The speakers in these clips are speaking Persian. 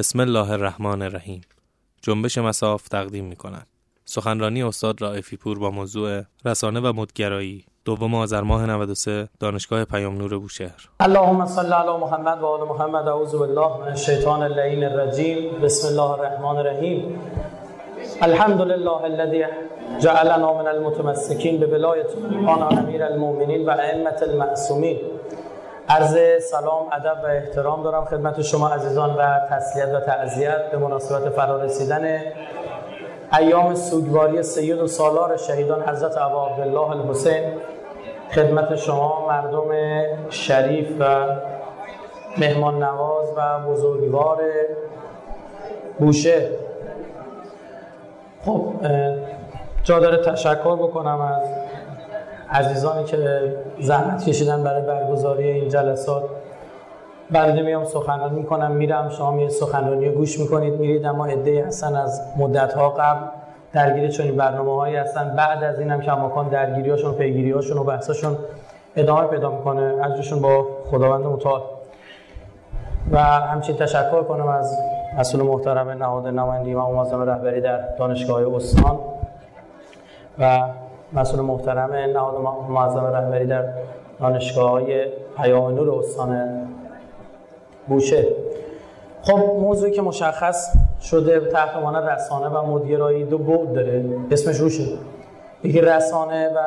بسم الله الرحمن الرحیم. جنبش مساف تقدیم می کند سخنرانی استاد رائفی پور با موضوع رسانه و مدگرایی دوم آذر ماه 93 دانشگاه پیام نور بوشهر. اللهم صل علی محمد و آل محمد. اعوذ بالله من الشیطان اللعین الرجیم. بسم الله الرحمن الرحیم. الحمد لله الذي جعلنا من المتمسكين بولایت آن امیر المؤمنین و ائمه المعصومین. عرض سلام ادب و احترام دارم خدمت شما عزیزان و تسلیت و تعذیت به مناسبت فرارسیدن ایام سوگواری سید و سالار شهیدان حضرت ابا عبدالله الحسین. خدمت شما مردم شریف و مهمان نواز و بزرگوار بوشه. خب جا داره تشکر بکنم از عزیزانی که زحمت کشیدن برای برگزاری این جلسات. بنده میام سخنرانی می‌کنم میرم شما یه سخنرانی رو گوش می‌کنید میرید اما عده هستن از مدت ها قبل. درگیر چنین برنامه هایی هستن. بعد از این هم کماکان درگیری هاشون پیگیری هاشون و بحثاشون ادامه پیدا می‌کنه. ازشون با خداوند متعال. و همچنین تشکر کنم از مسئول محترم نهاد نمایندگی و معظم رهبری در دانشگاه استان. و مسئول محترم نهاد معظم رهبری در دانشگاه های پیام نور استان بوشه خب موضوعی که مشخص شده تحت عنوان رسانه و مدیرایی دو بعد داره. اسمش روشه. یکی رسانه و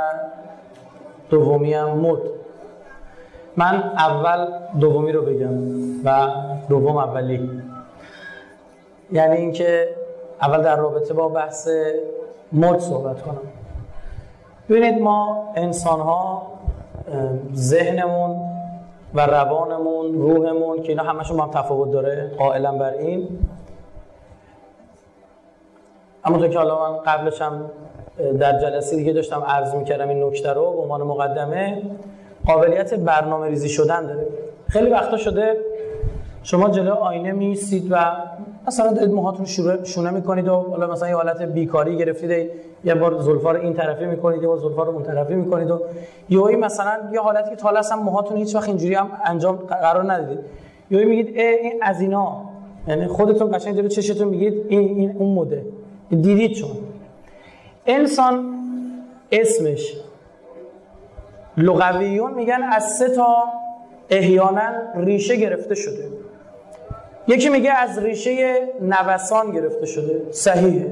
دومی هم مد. من اول دومی رو بگم و دوم اولی. یعنی اینکه اول در رابطه با بحث مد صحبت کنم. ببینید ما انسان ها ذهنمون و روانمون روحمون که اینا همشون با هم تفاوت داره قائلا بر این. اما تو که حالا من قبلش هم در جلسه دیگه داشتم عرض می‌کردم این نکته رو به عنوان مقدمه قابلیت برنامه ریزی شدن داره. خیلی وقتا شده شما جلو آینه میستید و مثلا دارید موهاتون شونه می‌کنید و حالا مثلا یه حالت بیکاری گرفتید یه بار زلفا رو این طرفی می‌کنید یه بار زلفا رو اون طرفی می‌کنید و یهویی مثلا یه حالتی که تا اصلا موهاتون هیچ وقت اینجوری هم انجام قرار ندیدید یهویی میگید این از اینا. یعنی خودتون قشنگ جلو چشتون میگید این این اون مده. دیدید چون انسان اسمش لغویون میگن از سه تا احیانا ریشه گرفته شده. یکی میگه از ریشه نوسان گرفته شده. صحیحه.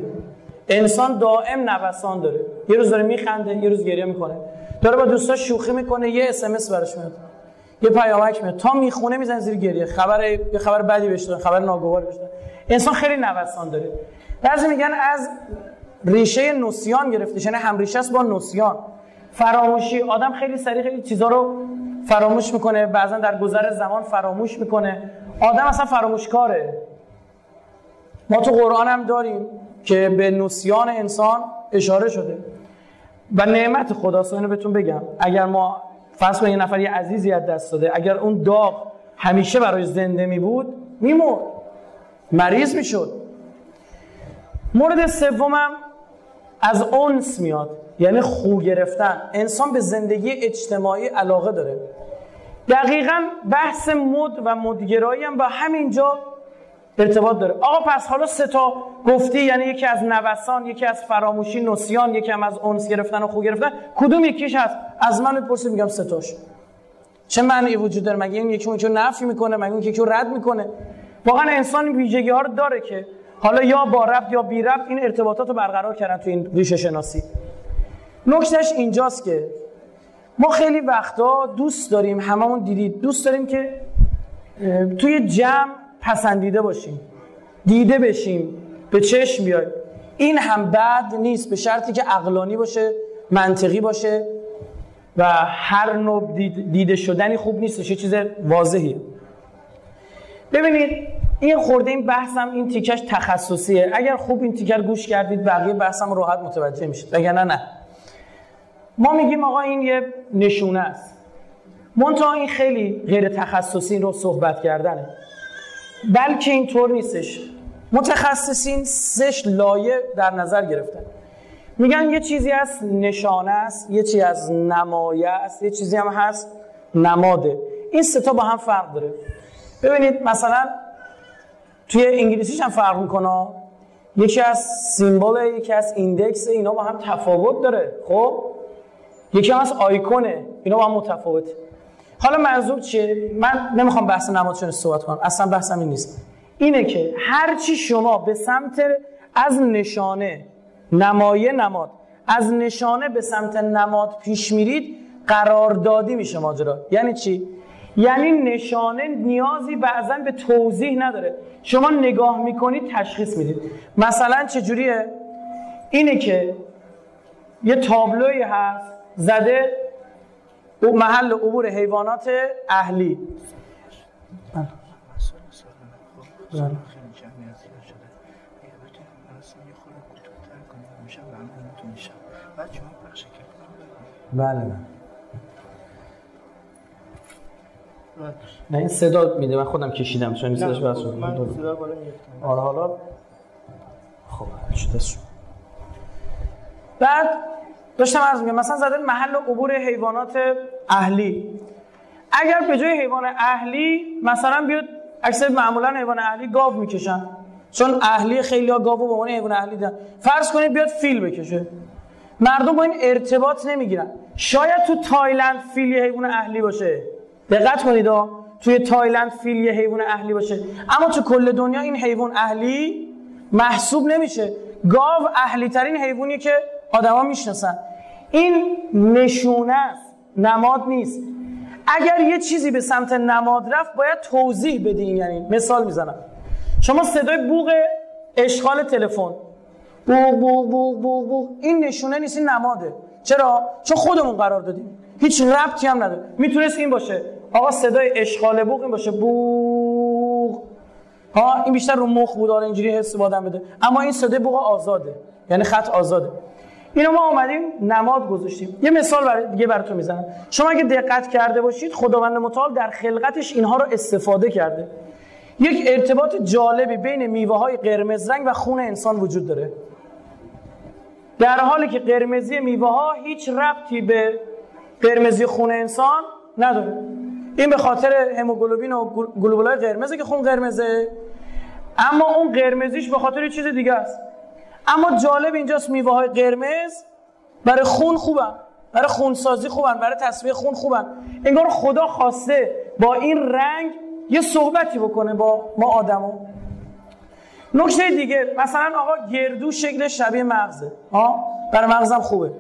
انسان دائم نوسان داره. یه روز داره میخنده یه روز گریه می‌کنه. داره با دوستا شوخی می‌کنه یه اس ام اس براش میاد. یه پیامک میاد. تا می‌خونه می‌زنه زیر گریه. خبر یه خبر بدی بهش خبر ناگوار بهش انسان خیلی نوسان داره. بعضی میگن از ریشه نوسیان گرفته یعنی هم ریشه است با نوسیان فراموشی. آدم خیلی سریع خیلی چیزا رو فراموش می‌کنه. بعضا در گذر زمان فراموش می‌کنه. آدم اصلا فراموشکاره ما تو قرآن هم داریم که به نسیان انسان اشاره شده. و نعمت خداست اینو بهتون بگم. اگر ما فرض کنید یه نفر یه عزیزی از دست داده اگر اون داغ همیشه برای زنده می بود میمرد مریض می‌شد مورد سومم از اونس میاد یعنی خو گرفتن. انسان به زندگی اجتماعی علاقه داره. دقیقا بحث مد و مدگرایی هم با همینجا ارتباط داره. آقا پس حالا سه تا گفتی یعنی یکی از نوسان یکی از فراموشی نسیان یکی هم از اونس گرفتن و خو گرفتن. کدوم یکیش هست؟ از من بپرسید میگم سه تاش. چه معنی وجود داره؟ مگه این یکی اون نفی می‌کنه؟ مگه اون یکی رد می‌کنه؟ واقعا انسان ویژگی ها رو داره که حالا یا با ربط یا بی ربط این ارتباطات رو برقرار کردن تو این ریشه شناسی. نکتهش اینجاست که ما خیلی وقتا دوست داریم هممون دیدید دوست داریم که توی جمع پسندیده باشیم دیده بشیم به چشم بیایم. این هم بد نیست به شرطی که عقلانی باشه منطقی باشه و هر نوع دیده شدنی خوب نیستش یه چیز واضحیه. ببینید این خورده این بحثم این تیکش تخصصیه. اگر خوب این تیکر گوش کردید بقیه بحثم راحت متوجه میشید. وگرنه نه. ما میگیم آقا این یه نشونه است. منتها این خیلی غیر تخصصی رو صحبت کردنه. بلکه اینطور نیستش. متخصصین سش لایه در نظر گرفتن. میگن یه چیزی از نشانه است یه چیزی از نمایه است یه چیزی هم هست نماده. این ستا با هم فرق داره. ببینید مثلا توی انگلیسیش هم فرق می‌کنه. یکی از سیمبل یکی از ایندکس اینا با هم تفاوت داره. خب؟ یکی از آیکونه. اینا با هم متفاوته حالا منظور چیه؟ من نمی‌خوام بحث نمادشون صحبت کنم. اصلا بحثم این نیست. اینه که هرچی شما به سمت از نشانه نمایه نماد از نشانه به سمت نماد پیش میرید قراردادی میشه ماجرا. یعنی چی؟ یعنی نشانه نیازی بعضا به توضیح نداره. شما نگاه می‌کنید تشخیص می‌دید. مثلا چجوریه؟ اینه که یه تابلوی هست. زده محل عبور حیوانات اهلی. بله بله. نه این صدا میده من خودم کشیدم چون صداش بس من صدا بالا آره حالا. خب شده بعد داشتم عرض میگم مثلا زده محل عبور حیوانات اهلی. اگر به جای حیوان اهلی مثلا بیاد اکثر معمولا حیوان اهلی گاو می‌کشن. چون اهلی خیلی ها گاو به عنوان حیوان اهلی دارن. فرض کنید بیاد فیل بکشه. مردم با این ارتباط نمی‌گیرن. شاید تو تایلند فیل حیوان اهلی باشه. دقت کنید ها. توی تایلند فیل یه حیوان اهلی باشه. اما تو کل دنیا این حیوان اهلی محسوب نمیشه. گاو اهلی ترین حیوانیه که آدما می‌شناسن. این نشونه است. نماد نیست. اگر یه چیزی به سمت نماد رفت باید توضیح بدین. یعنی مثال می‌زنم. شما صدای بوغ اشغال تلفن. بوغ بوغ بوغ بوغ بوغ. این نشونه نیست این نماده. چرا؟ چون خودمون قرار دادیم. هیچ ربطی هم نداره. می‌تونست این باشه. آقا صدای اشغال بوغ این باشه. بوغ. ها این بیشتر رو مخ بود. آره اینجوری حس بادم بده. اما این صدای بوغ آزاده. یعنی خط آزاده. اینو ما اومدیم نماد گذاشتیم. یه مثال برای دیگه براتون می‌زنم. شما اگه دقت کرده باشید خداوند متعال در خلقتش اینها رو استفاده کرده. یک ارتباط جالبی بین میوه های قرمز رنگ و خون انسان وجود داره. در حالی که قرمزی میوه ها هیچ ربطی به قرمزی خون انسان نداره. این به خاطر هموگلوبین و گلوبولای قرمزه که خون قرمزه. اما اون قرمزیش به خاطر چیز دیگه است. اما جالب اینجاست میوه های قرمز برای خون خوبن برای خونسازی خوبن برای تصفیه خون خوبن. انگار خدا خواسته با این رنگ یه صحبتی بکنه با ما آدمو. نکته دیگه مثلا آقا گردو شکل شبیه مغزه. ها؟ برای مغزم خوبه.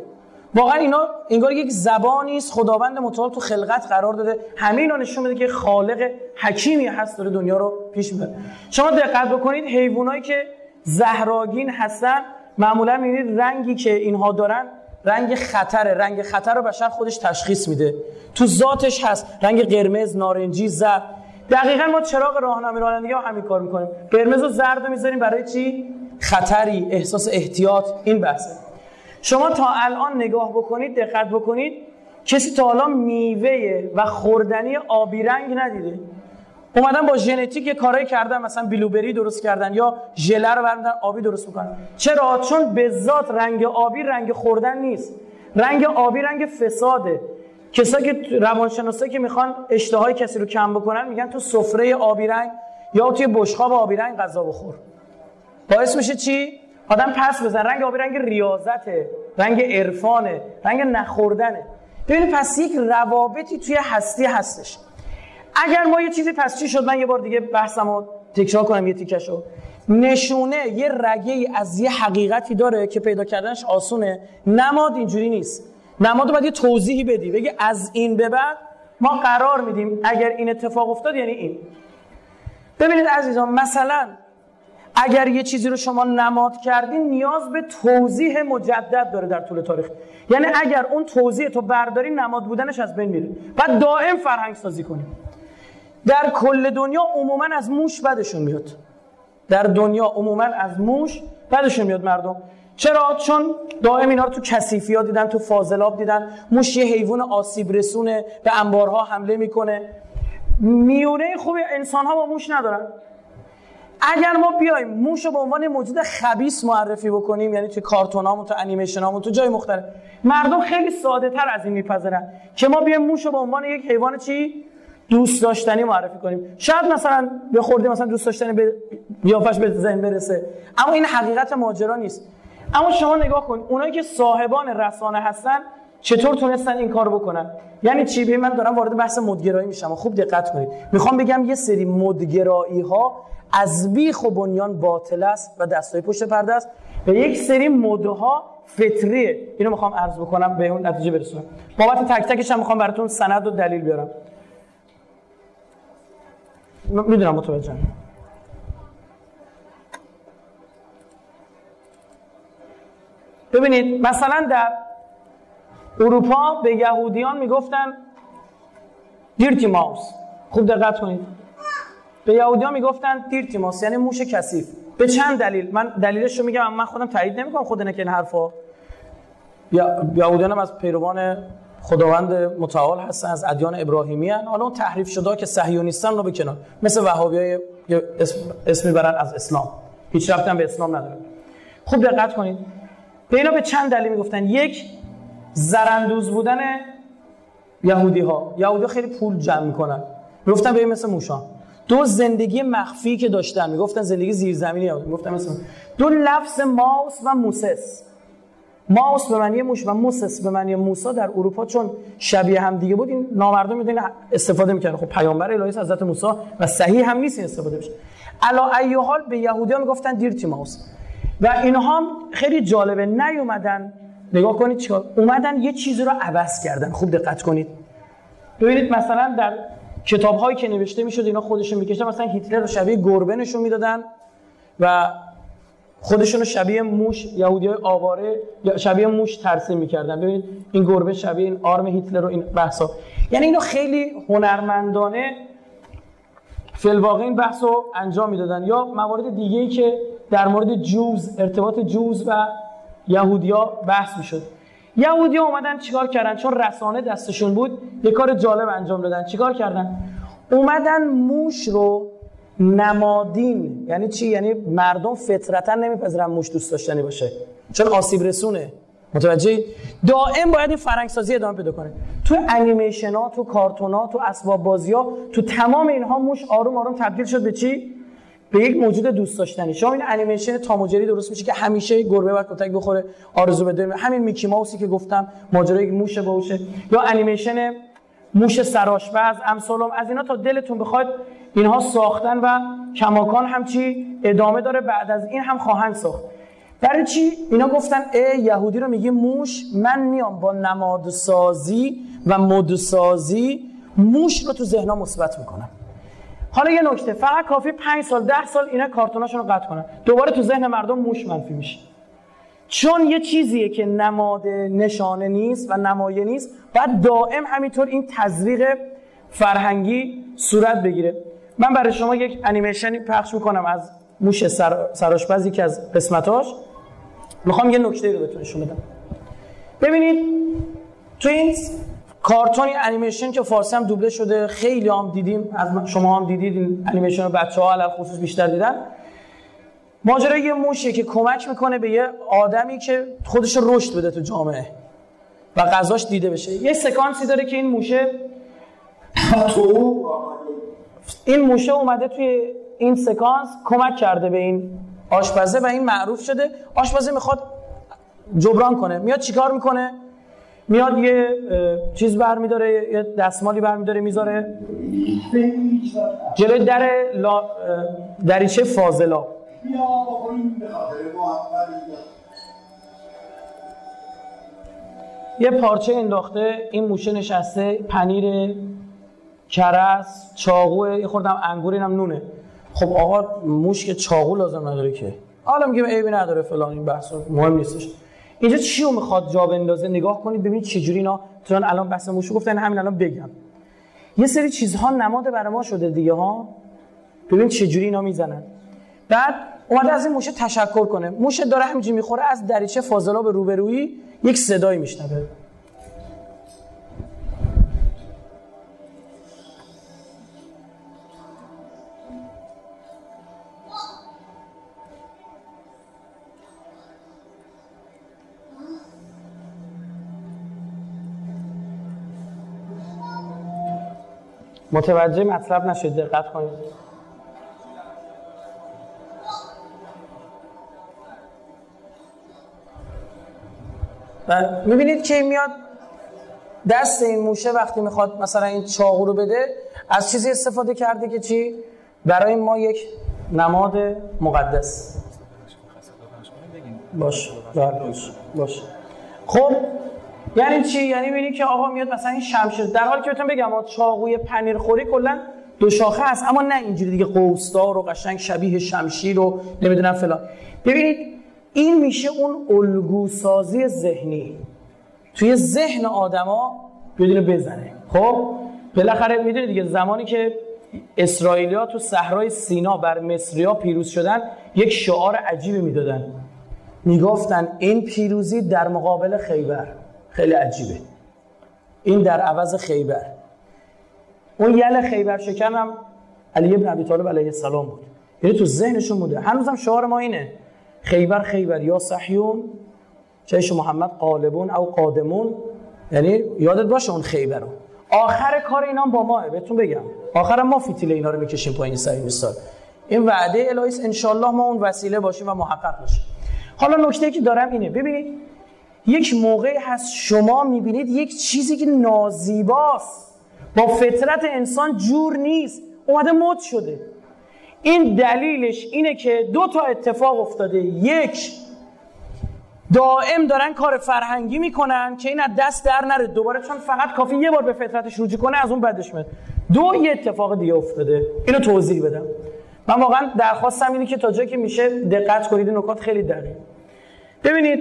واقعا اینا انگار یک زبانی است خداوند متعال تو خلقت قرار داده. همه اینا نشون میده که خالق حکیمی هست داره دنیا رو پیش می‌بره. شما دقت بکنید حیوانایی که زهراگین هستن. معمولا می‌بینید رنگی که اینها دارن رنگ خطر رنگ خطر رو بشر خودش تشخیص میده. تو ذاتش هست. رنگ قرمز نارنجی زرد. دقیقا ما چراغ راهنمایی رانندگی هم همین کار می‌کنیم. قرمز و زرد رو می‌ذاریم برای چی؟ خطری احساس احتیاط. این بحثه شما تا الان نگاه بکنید دقت بکنید کسی تا الان میوه و خوردنی آبی رنگ ندیده. اومدن با ژنتیک یه کارایی کردن مثلا بلوبری درست کردن یا ژله رو بردن آبی درست می‌کنن. چرا؟ چون به ذات رنگ آبی رنگ خوردن نیست. رنگ آبی رنگ فساده. کسایی که روانشناسایی که می‌خوان اشتهای کسی رو کم بکنن میگن تو سفره آبی رنگ یا توی بشقاب آبی رنگ غذا بخور. باعث میشه چی؟ آدم پس بزن. رنگ آبی رنگ ریاضته. رنگ عرفانه. رنگ نخوردنه. ببینید پس یک روابطی توی هستی هستش. اگر ما یه چیزی پس چی شد؟ من یه بار دیگه بحثمو تکرار کنم یه تیکشو. نشونه یه رگه از یه حقیقتی داره که پیدا کردنش آسونه. نماد اینجوری نیست. نماد رو باید یه توضیحی بدی. بگی از این به بعد ما قرار میدیم اگر این اتفاق افتاد یعنی این. ببینید عزیزان مثلا اگر یه چیزی رو شما نماد کردین نیاز به توضیح مجدد داره در طول تاریخ. یعنی اگر اون توضیح تو برداری نماد بودنش از بین میره. بعد دائم فرهنگ سازی کنیم. در کل دنیا عموما از موش بدشون میاد. در دنیا عموما از موش بدشون میاد مردم. چرا؟ چون دائم اینا رو تو کثیفی دیدن تو فاضلاب دیدن. موش یه حیوان آسیب رسونه به انبارها حمله می‌کنه. میونه خوب انسان ها با موش ندارن. اگر ما بیایم موش رو به عنوان موجود خبیس معرفی بکنیم یعنی تو کارتونامون تو انیمیشنامون تو جای مختلف مردم خیلی ساده تر از این میپذیرن. که ما بیایم موش رو به عنوان یک حیوان چی؟ دوست داشتنی معرفی کنیم. شاید مثلا به خورده مثلا دوست داشتنی به بیافش به ذهن برسه. اما این حقیقت ماجرا نیست. اما شما نگاه کن اونایی که صاحبان رسانه هستن چطور تونستن این کار بکنن؟ یعنی چی؟ به من دارم وارد بحث مدگرایی میشم. خوب دقت کنید. می‌خوام بگم یه سری مدگرایی ها از بیخ و بنیان باطل است و دستای پشت پرده است و یک سری مدها فطریه. اینو می‌خوام عرض بکنم به اون نتیجه برسونم. بابت تک تکش هم می‌خوام براتون سند و دلیل بیارم. می‌دونم متوجه ببینید مثلا در اروپا به یهودیان می‌گفتن دیرتی ماوس خوب دقت کنید. به یهودیان می‌گفتن دیرتی ماوس یعنی موش کثیف. به چند دلیل؟ من دلیلش رو میگم من خودم تایید نمی‌کنم خود این حرفا یا یهودیان هم از پیروان خداوند متعال هستن از ادیان ابراهیمی هن. حالا اون تحریف شده که صهیونیستن رو بکنن. مثل وهابی های اسم, اسم برن از اسلام. هیچ رفتی هم به اسلام ندارن خوب دقت کنید. به اینا به چند دلیل می‌گفتن. یک زرندوز بودن یهودی ها یهودی خیلی پول جمع می‌کنن. می‌گفتن به مثل موشان دو زندگی مخفی که داشتن. می‌گفتن زندگی زیرزمینی می‌گفتن مثل دو لفظ ماوس و موسس. ماوس به معنی موش و موسس به معنی موسا در اروپا چون شبیه هم دیگه بود این نامردم می‌دونن استفاده می‌کردن خب پیامبر الهی حضرت موسی و صحیح هم نیست استفاده بشه. الا ای حال به یهودی‌ها می‌گفتن دیرتی ماوس؟ و اینها خیلی جالبه نیومدن. نگاه کنید چیکار اومدن یه چیزی رو عوض کردن. خوب دقت کنید. ببینید مثلا در کتاب هایی که نوشته می‌شد اینا خودشون می‌کشن مثلا هیتلر رو شبیه گربه نشون می‌دادن و خودشون شبیه موش یهودی های آواره شبیه موش ترسیم می‌کردن. ببینید این گربه شبیه این آرم هیتلر و این بحثا. یعنی اینو خیلی هنرمندانه فلواقع این بحث رو انجام می‌دادن. یا موارد دیگه ای که در مورد جوز ارتباط جوز و یهودیا بحث می‌شد. یهودیا اومدن چیکار کردن؟ چون رسانه دستشون بود یه کار جالب انجام دادن. چیکار کردن؟ اومدن موش رو نمادین. یعنی چی؟ یعنی مردم فطرتا نمیپذیرن موش دوست داشتنی باشه. چون آسیب رسونه. متوجه دائم باید این فرنگسازی ادامه پیدا کنه. تو انیمیشن ها تو کارتون ها تو اسباب بازی ها تو تمام اینها موش آروم آروم تبدیل شد به چی؟ به یک موجود دوست داشتنی. شما این انیمیشن تاموجری درست میشه که همیشه گربه باید کتک بخوره آرزو بده همین میکی ماوسی که گفتم ماجرای موش باشه یا انیمیشن موش سراشپز امثالم از اینا تا دلتون بخواد اینها ساختن و کماکان هم چی ادامه داره بعد از این هم خواهند ساخت. برای چی؟ اینا گفتن ای یهودی رو میگه موش من میام با نمادسازی و مدسازی موش رو تو ذهنها مثبت می‌کنم. حالا یه نکته فقط کافی 5 سال 10 سال اینا کارتوناشون رو قطع کنن. دوباره تو ذهن مردم موش منفی میشه. چون یه چیزیه که نماد نشانه نیست و نمایه نیست بعد دائم همینطور این تزریق فرهنگی صورت بگیره. من برای شما یک انیمیشنی پخش می‌کنم از موش سر... که از قسمتاش. می‌خوام یه نکته رو بهتون نشون بدم. ببینید تو این کارتون انیمیشن که فارسی هم دوبله شده خیلی هم دیدیم از شما هم دیدید این انیمیشن رو بچه ها خصوص بیشتر دیدن. ماجرا یه موشه که کمک می‌کنه به یه آدمی که خودش رشد بده تو جامعه و غذاش دیده بشه. یه سکانسی داره که این موشه این موشه اومده توی این سکانس کمک کرده به این آشپزه و این معروف شده. آشپزه می‌خواد جبران کنه. میاد چیکار می‌کنه؟ میاد یه چیز برمیداره یه دستمالی برمیداره می‌ذاره جلوی در لا دریچه فاضلا. یه پارچه انداخته این موشه نشسته پنیر کرس چاقو یه خوردم انگور اینم نونه. خب آقا موش که چاقو لازم نداره که. حالا میگه عیبی نداره فلان این بحث مهم نیستش. اینجا چی رو می‌خواد جا بندازه؟ نگاه کنید ببینید چجوری اینا تو الان بحث موش گفتن همین الان بگم. یه سری چیزها نماد برای ما شده دیگه ها. ببین چجوری اینا می‌زنن. بعد اومده از این موشه تشکر کنه. موشه داره همینجوری می‌خوره از دریچه فاضلا به روبرویی یک صدایی میشنوه. متوجه مطلب نشید دقت کنید. می‌بینید که میاد دست این موشه وقتی می‌خواد مثلا این چاقو رو بده از چیزی استفاده کرده که چی؟ برای ما یک نماد مقدس. باش باش باش. خب یعنی چی؟ یعنی ببینید که آقا میاد مثلا این شمشیر در حالی که بهتون بگم چاقوی پنیر خوری کلا دو شاخه است اما نه اینجوری دیگه قوسدار و قشنگ شبیه شمشیر رو نمی‌دونم فلان. ببینید این میشه اون الگو سازی ذهنی. توی ذهن آدما بدون بزنه. خب؟ بالاخره می‌دونید دیگه زمانی که اسرائیلیا تو صحرای سینا بر مصریا پیروز شدن یک شعار عجیبی می‌دادن. می‌گفتن این پیروزی در مقابل خیبر. خیلی عجیبه. این در عوض خیبر. اون یل خیبر شکن هم علی ابن ابی طالب علیه السلام بود. یعنی تو ذهنشون بوده. هنوزم شعار ما اینه. خیبر خیبر یا صحیون چهش محمد قالبون او قادمون. یعنی یادت باشه اون خیبر آخر کار اینا با ماه بهتون بگم. آخر ما فیتیل اینا رو می‌کشیم پایین سری مثال این وعده الهی انشالله ما اون وسیله باشیم و محقق باشیم حالا نکته که دارم اینه. ببینید یک موقعی هست شما می‌بینید یک چیزی که نازیباست. با فطرت انسان جور نیست. اومده مد شده. این دلیلش اینه که دو تا اتفاق افتاده. یک دائم دارن کار فرهنگی می‌کنن که این از دست در نره. دوباره چون فقط کافی یه بار به فطرتش رجوع کنه از اون بدش میاد. دو یه اتفاق دیگه افتاده. اینو توضیح بدم. من واقعا درخواستم اینه که تا جایی که میشه دقت کنید نکات خیلی دقیق. ببینید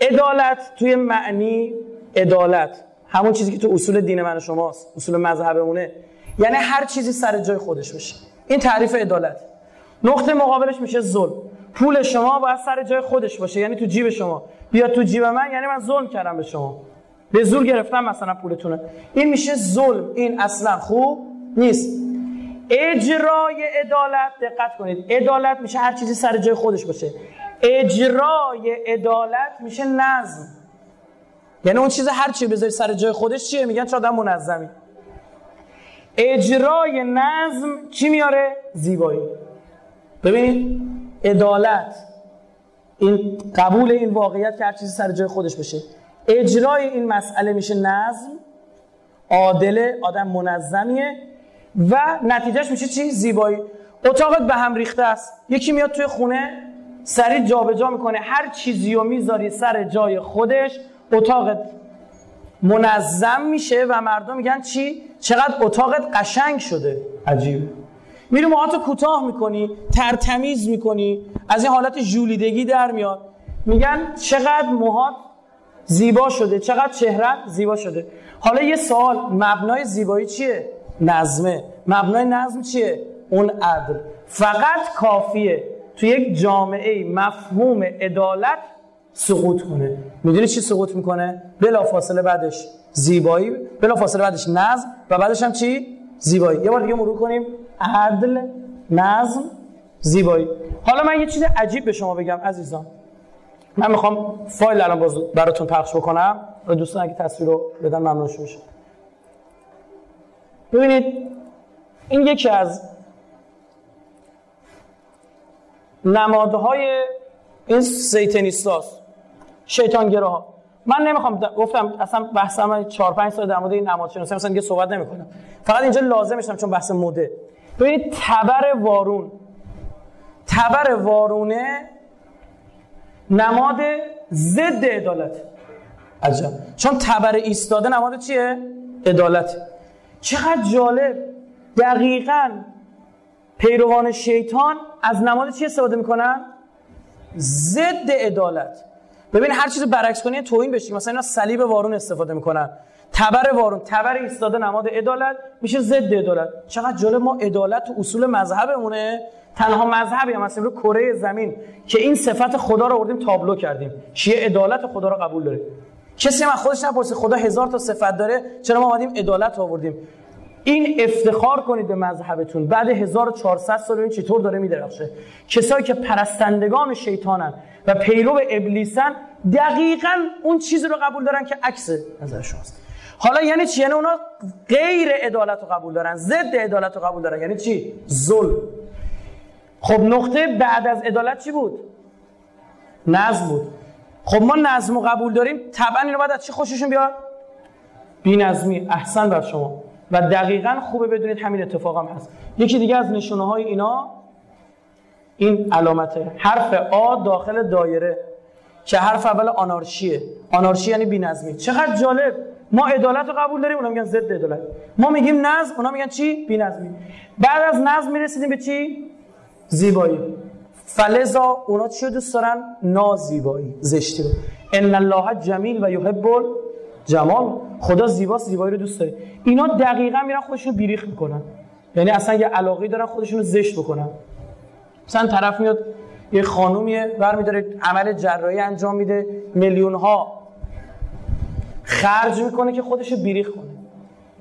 عدالت توی معنی عدالت. همون چیزی که تو اصول دین من شماست اصول مذهبمونه. یعنی هر چیزی سر جای خودش بشه این تعریف عدالت. نقطه مقابلش میشه ظلم. پول شما باید سر جای خودش باشه یعنی تو جیب شما. بیاد تو جیب من یعنی من ظلم کردم به شما. به زور گرفتم مثلا پولتونه. این میشه ظلم. این اصلا خوب نیست. اجرای عدالت دقت کنید. عدالت میشه هر چیزی سر جای خودش باشه. اجرای عدالت میشه نظم. یعنی اون چیز هر چی بذاری سر جای خودش چیه؟ میگن چه آدم منظمی. اجرای نظم چی میاره؟ زیبایی. ببینید عدالت این قبول این واقعیت که هر چیزی سر جای خودش بشه. اجرای این مسئله میشه نظم. عادله آدم منظمیه و نتیجهش میشه چی؟ زیبایی. اتاقت به هم ریخته است. یکی میاد توی خونه سریع جابجا می‌کنه. هر چیزی رو می‌ذاری سر جای خودش اتاقت منظم میشه و مردم میگن چی؟ چقدر اتاقت قشنگ شده. عجیب. میری موهاتو کوتاه می‌کنی ترتمیز می‌کنی از این حالت جولیدگی در میاد. میگن چقدر موهات زیبا شده چقدر چهره زیبا شده. حالا یه سوال مبنای زیبایی چیه؟ نظمه. مبنای نظم چیه؟ اون عدل. فقط کافیه. تو یک جامعه مفهوم عدالت سقوط کنه. می‌دونی چی سقوط می‌کنه؟ بلا فاصله بعدش زیبایی بلا فاصله بعدش نظم و بعدش هم چی؟ زیبایی. یه بار دیگه مرور کنیم. عدل نظم زیبایی. حالا من یه چیز عجیب به شما بگم عزیزان. من می‌خوام فایل الان باز براتون پخش بکنم. و دوستان اگه تصویر رو بدن ممنون میشه. ببینید این یکی از نمادهای این سیتنیستاست شیطانگراها من نمی‌خوام گفتم اصلا بحث من 4 5 سال در مورد این نماد شناسی مثلا دیگه صحبت نمی‌کنم. فقط اینجا لازمشم چون بحث مده ببینید تبر وارون. تبر وارونه نماد ضد عدالت. عجب. چون تبر ایستاده نماد چیه؟ عدالت. چقدر جالب. دقیقا پیروان شیطان از نماد چی استفاده می‌کنن؟ ضد عدالت. ببین هر چیز برعکس کنی توهین بشی. مثلا اینا صلیب وارون استفاده می‌کنن. تبر وارون تبر ایستاده نماد عدالت میشه ضد عدالت. چقدر جالب ما عدالت و اصول مذهبمونه. تنها مذهبی هم مثلا رو کره زمین که این صفت خدا رو آوردیم تابلو کردیم. شیعه عدالت خدا رو قبول داره. کسی هم خودش نپرسه خدا هزار تا صفت داره چرا ما اومدیم عدالت آوردیم؟ این افتخار کنید به مذهبتون. بعد 1400 سال این چطور داره میدرخشه؟ کسایی که پرستندگان شیطانن و پیرو ابلیسن دقیقا اون چیزی رو قبول دارن که عکس نظر شماست. حالا یعنی چی؟ یعنی اونا غیر عدالت رو قبول دارن ضد عدالت رو قبول دارن. یعنی چی؟ ظلم. خب نقطه بعد از عدالت چی بود؟ نظم بود. خب ما نظم رو قبول داریم طبعا اینو باید از چی خوششون بیاد؟ بی نظمی احسن بر شما. و دقیقا خوبه بدونید همین اتفاق هم هست. یکی دیگه از نشونه های اینا این علامته حرف آ داخل دایره که حرف اول آنارشیه. آنارشی یعنی بی‌نظمی. چقدر جالب. ما عدالت رو قبول داریم اونا میگن ضد عدالت. ما میگیم نظم اونا میگن چی؟ بی‌نظمی. بعد از نظم می‌رسیدیم به چی؟ زیبایی. فلزا اونا چی رو دوست دارن؟ نازیبایی زشتی رو ان الله جمیل و یحب جمال خدا زیباست زیبایی رو دوست داره. اینا دقیقا میرن خودشون بیریخ می‌کنن. یعنی اصلا یه علاقه دارن خودشون رو زشت بکنن. مثلا طرف میاد یه خانومیه برمیداره عمل جراحی انجام میده میلیون ها خرج می‌کنه که خودش بیریخ کنه.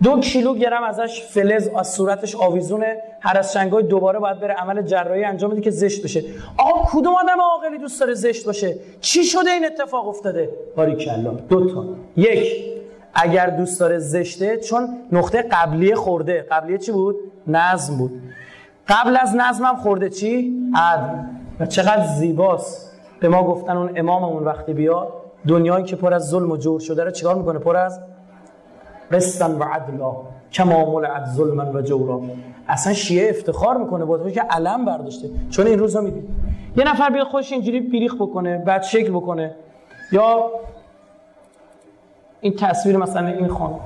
دو کیلوگرم ازش فلز از صورتش آویزونه هر از شنگای دوباره باید بره عمل جراحی انجام بده که زشت بشه. آقا کدوم آدم عاقلی دوست داره زشت باشه؟ چی شده این اتفاق افتاده؟ باری کلا دو تا. یک. اگر دوست داره زشته چون نقطه قبلی خورده. قبلی چی بود؟ نظم بود. قبل از نظمم خورده چی؟ عدل. و چقدر زیباست. به ما گفتن اون اماممون وقتی بیاد دنیایی که پر از ظلم و جور شده رو چیکار می‌کنه؟ پر از قسطن و عدلا کما ملعت ظلما و جورا. اصلا شیعه افتخار می‌کنه با تو که علم برداشته. چون این روزا می‌دید یه نفر بیاد خودش اینجوری بیریخ بکنه بعد شکل بکنه. یا این تصویر مثلا این خانم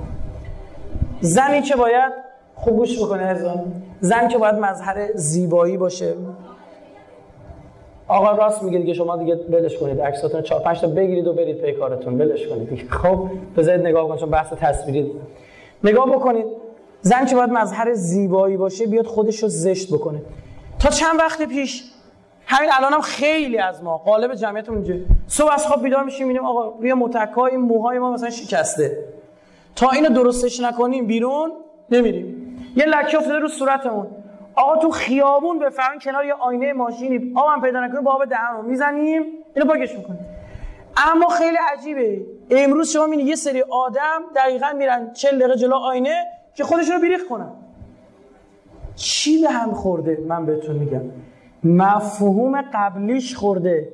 زنی که باید خوب گوش بکنه هزار زن که باید مظهر زیبایی باشه. آقا راست میگه دیگه شما دیگه بلش کنید. عکساتون 4 5 تا بگیرید و برید پی کارتون. بلش کنید خب بذارید نگاه کنید چون بحث تصویری. نگاه بکنید. زن که باید مظهر زیبایی باشه بیاد خودش رو زشت بکنه. تا چند وقت پیش همین الانم هم خیلی از ما قالب جمعیتمون اینجا صبح از خواب بیدار میشیم می‌بینیم آقا روی متکای موهای ما مثلا شکسته. تا اینو درستش نکنیم بیرون نمیریم. یه لکه افتاده رو صورتمون. آقا تو خیابون بفهمین کنار یه آینه ماشینی. آب پیدا نکنیم با آب رو می‌زنیم اینو پاکش می‌کنیم. اما خیلی عجیبه. امروز شما می‌بینید یه سری آدم دقیقا میرن 40 دقیقه جلو آینه که خودشون رو بیریخ کنن. چی به هم خورده؟ من بهتون میگم. مفهوم قبلیش خورده.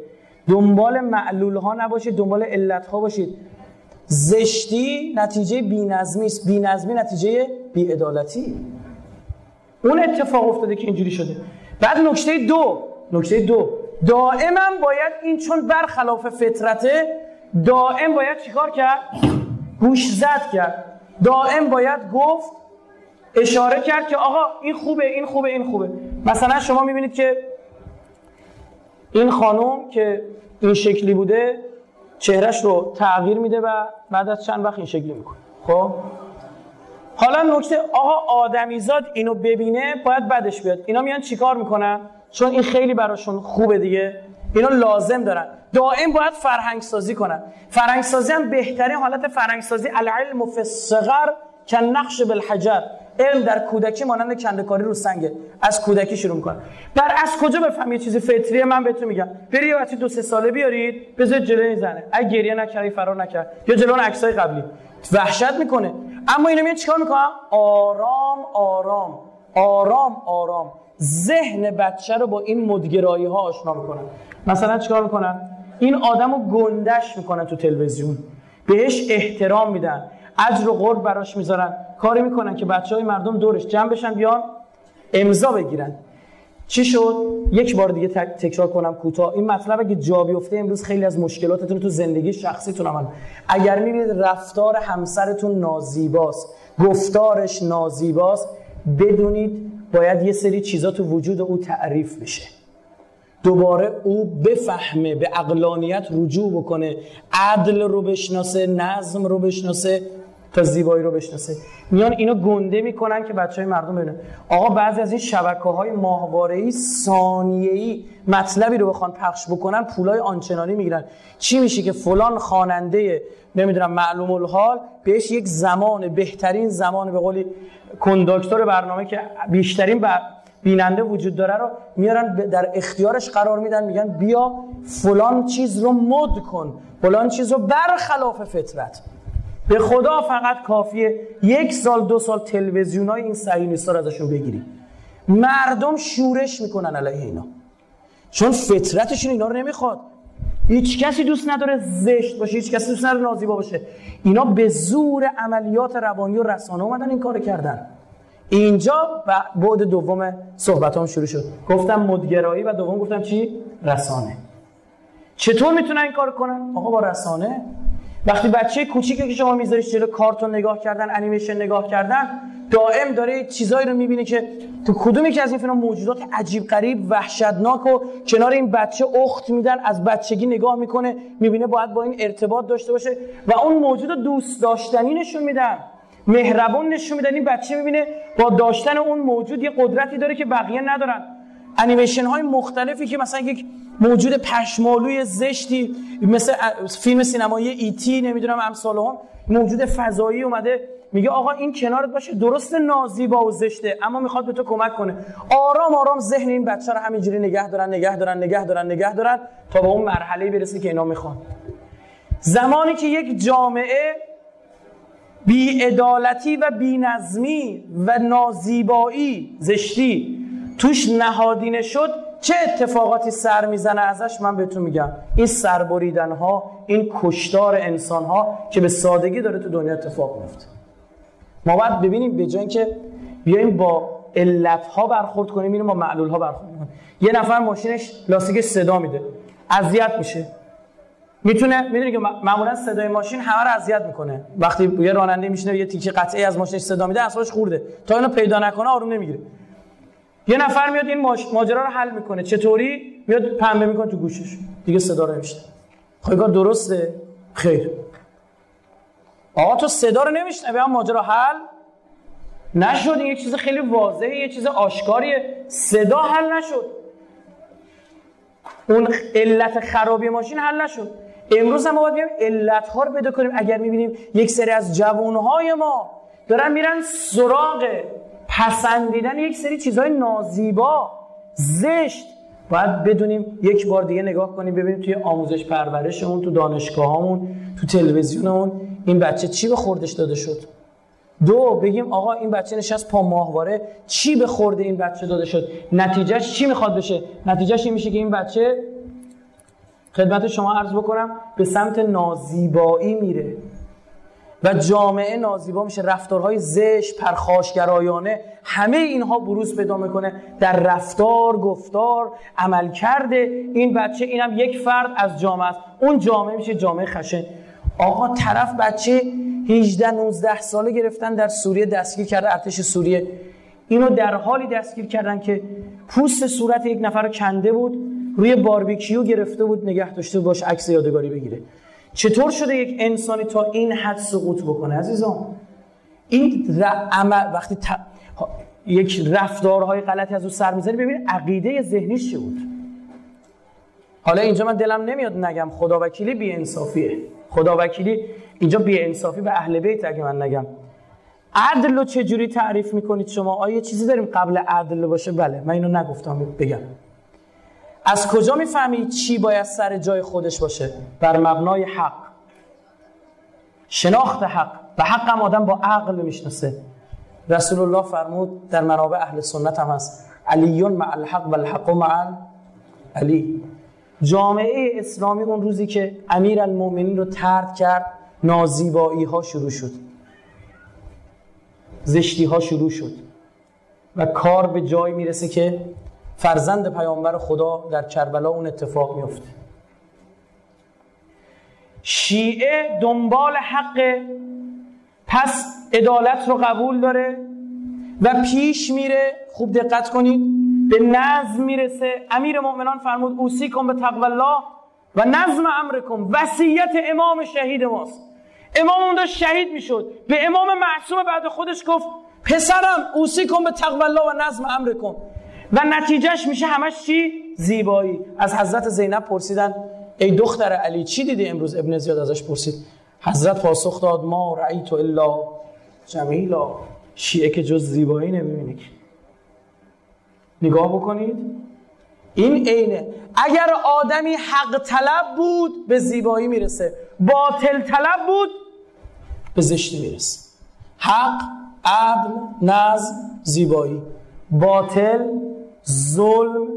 دنبال معلول ها نباشید دنبال علت ها باشید. زشتی نتیجه بینظمی است. بینظمی نتیجه بیعدالتی. اون اتفاق افتاده که اینجوری شده. بعد نکته دو نکته دو. دائما باید این چون برخلاف فطرته دائم باید چیکار کرد؟ گوش زد کرد. دائم باید گفت اشاره کرد که آقا این خوبه این خوبه این خوبه. مثلا شما می‌بینید که این خانم که این شکلی بوده چهرش رو تغییر میده و بعد از چند وقت این شکلی می‌کنه. خب؟ حالا نکته آقا آدمیزاد اینو ببینه باید بدش بیاد. اینا میان چیکار می‌کنن؟ چون این خیلی براشون خوبه دیگه. اینا لازم دارن. دائم باید فرهنگ سازی کنن. فرهنگ سازی هم بهترین حالت فرهنگ سازی العلم فی الصغر که نقش بالحجر. علم در کودکی مانند کندکاری رو سنگه. از کودکی شروع می‌کنه در از کجا بفهم یه چیزی فطریه؟ من بهتون میگم. بری یه بچه دو سه ساله بیارید بذار جلوی زنه. اگه گریه نکرد فرار نکرد. یا جلو عکسای قبلی. وحشت می‌کنه. اما اینا میان چیکار می‌کنن آرام آرام. آرام آرام. ذهن بچه رو با این مدگرایی ها آشنا می‌کنن مثلا چیکار می‌کنن؟ این آدم رو گندش می‌کنن تو تلویزیون. بهش احترام میدن. اجر و قرب براش می‌ذارن. کاری می‌کنن که بچه های مردم دورش جمع بشن بیان امضا بگیرن. چی شد؟ یک بار دیگه تکرار کنم کوتاه. این مطلب اگه جا بیفته امروز خیلی از مشکلاتتون تو زندگی شخصیتون عمل اگر می‌بینید رفتار همسرتون نازیباست گفتارش نازیباست بدونید باید یه سری چیزا تو وجود او تعریف بشه. دوباره او بفهمه به اقلانیت رجوع بکنه. عدل رو بشناسه نظم رو بشناسه. تا زیبایی رو بشناسه. میان اینو گنده می‌کنن که بچه های مردم ببینن. آقا بعضی از این شبکه های ماهواره ای ثانیه ای مطلبی رو بخوان پخش بکنن پولای آنچنانی می‌گیرن. چی میشه که فلان خواننده نمی‌دونم معلوم الحال بهش یک زمان بهترین زمان به قولی کنداکتور برنامه که بیشترین بیننده وجود داره رو میارن در اختیارش قرار میدن میگن بیا فلان چیز رو مد کن فلان چیز رو برخلاف فطرت. به خدا فقط کافیه یک سال دو سال تلویزیون های این صهیونیستا رو ازشون بگیری. مردم شورش می‌کنن علیه اینا. چون فطرتشون اینا رو نمی‌خواد. هیچ کسی دوست نداره زشت باشه هیچ کسی دوست نداره نازیبا باشه. اینا به زور عملیات روانی و رسانه اومدن این کار کردن. اینجا بعد دوم صحبت هم شروع شد. گفتم مدگرایی و دوم گفتم چی؟ رسانه. چطور می‌تونن این کار کنن؟ آقا با رسانه وقتی بچه کوچیکی که شما میذاریش جلو کارتون نگاه کردن انیمیشن نگاه کردن دائم داره چیزایی رو می‌بینه که تو کدومی که از این فیلم موجودات عجیب غریب وحشتناک و کنار این بچه اخت میدن از بچگی نگاه می‌کنه می‌بینه باید با این ارتباط داشته باشه و اون موجود دوست داشتنی نشون میدن. مهربون نشون میدن. این بچه می‌بینه با داشتن اون موجود یه قدرتی داره که بقیه ندارن. انیمیشن های مختلفی که مثلا یک موجود پشمالوی زشتی مثل فیلم سینمایی ایتی نمی‌دونم امثال هم موجود فضایی اومده میگه آقا این کنارت باشه درست نازیبا و زشته اما می‌خواد به تو کمک کنه. آرام آرام ذهن این بچه رو همینجوری نگه دارن نگه دارن نگه دارن نگه دارن تا به اون مرحله برسه که اینا می‌خوان. زمانی که یک جامعه بیعدالتی و بینظمی و نازیبایی زشتی توش نهادینه شد چه اتفاقاتی سر می‌زنه ازش؟ من بهتون میگم. این سربریدن ها این کشتار انسان ها که به سادگی داره تو دنیا اتفاق میفته. ما باید ببینیم به جای که بیایم با علت ها برخورد کنیم میریم با معلول ها برخورد کنیم. یه نفر ماشینش لاستیکش صدا میده. اذیت میشه. می‌تونه می‌دونی که معمولا صدای ماشین همه رو اذیت می‌کنه. وقتی یه راننده میشینه یه تیکه قطعی از ماشینش صدا میده اصلاش خورده. تا اینو پیدا نکنه آروم نمی‌گیره. یه نفر میاد این ماجرا رو حل می‌کنه. چطوری؟ میاد پنبه می‌کنه تو گوشش. دیگه صدا رو نمیشته خب درسته. خیر. آقا تو صدا رو نمیشنوی؟ هم ماجرا حل. نشد. این یه چیز خیلی واضحه. یه چیز آشکاریه. صدا حل نشد. اون علت خرابی ماشین حل نشد. امروز هم باید بیایم علت ها رو پیدا کنیم. اگر می‌بینیم یک سری از جوانهای ما دارن میرن سراغ پسندیدن یک سری چیزهای نازیبا زشت. باید بدونیم یک بار دیگه نگاه کنیم ببینیم توی آموزش پرورشمون تو دانشگاهامون تو تلویزیونمون این بچه چی به خوردش داده شد؟ دو بگیم آقا این بچه نشست پا ماهواره چی به خورده این بچه داده شد؟ نتیجهش چی می‌خواد بشه؟ نتیجهش این میشه که این بچه خدمت شما عرض بکنم به سمت نازیبایی میره. و جامعه نازیبا میشه رفتارهای زش پرخاشگرایانه. همه اینها بروز پیدا می‌کنه. در رفتار گفتار عمل کرده این بچه اینم یک فرد از جامعه است. اون جامعه میشه جامعه خشن. آقا طرف بچه 18 19 ساله گرفتن در سوریه دستگیر کرده ارتش سوریه. اینو در حالی دستگیر کردن که پوست صورت یک نفر کنده بود روی باربیکیو گرفته بود نگه داشته باش عکس یادگاری بگیره. چطور شده یک انسانی تا این حد سقوط بکنه عزیزان؟ این عمل وقتی ت... یک رفتارهای غلطی از او سر می‌زنی ببین عقیده ذهنیش چی بود؟ حالا اینجا من دلم نمیاد نگم خدا وکیلی بی انصافیه خدا وکیلی اینجا بی انصافی به اهل بیت اگه من نگم. عدل رو چجوری تعریف می‌کنید شما؟ آیا چیزی داریم قبل عدل باشه؟ بله من اینو نگفتم بگم. از کجا می‌فهمید چی باید سر جای خودش باشه؟ بر مبنای حق. شناخت حق. و حق هم آدم با عقل می‌شناسه. رسول الله فرمود در منابع اهل سنت هم هست. علیون مع الحق و الحق مع علی جامعه اسلامی اون روزی که امیر المومنین رو ترد کرد نازیبایی ها شروع شد. زشتی ها شروع شد. و کار به جای می‌رسه که فرزند پیامبر خدا در کربلا اون اتفاق میفته. شیعه دنبال حق پس عدالت رو قبول داره و پیش میره خوب دقت کنید به نظم می‌رسه. امیر مؤمنان فرمود اوسی کن به تقوی الله و نظم امرکم. وصیت امام شهید ماست. امام اون داشت شهید می‌شد. به امام معصوم بعد خودش گفت پسرم اوسی کن به تقوی الله و نظم امرکم. و نتیجهش میشه همش چی؟ زیبایی. از حضرت زینب پرسیدن ای دختر علی چی دیدی امروز؟ ابن زیاد ازش پرسید. حضرت پاسخ داد ما رأیت الا جمیلا. شیعه که جز زیبایی نمی‌بینی نگاه بکنید. این عینه. اگر آدمی حق طلب بود به زیبایی می‌رسه. باطل طلب بود به زشتی می‌رسه. حق عدل نظم زیبایی. باطل ظلم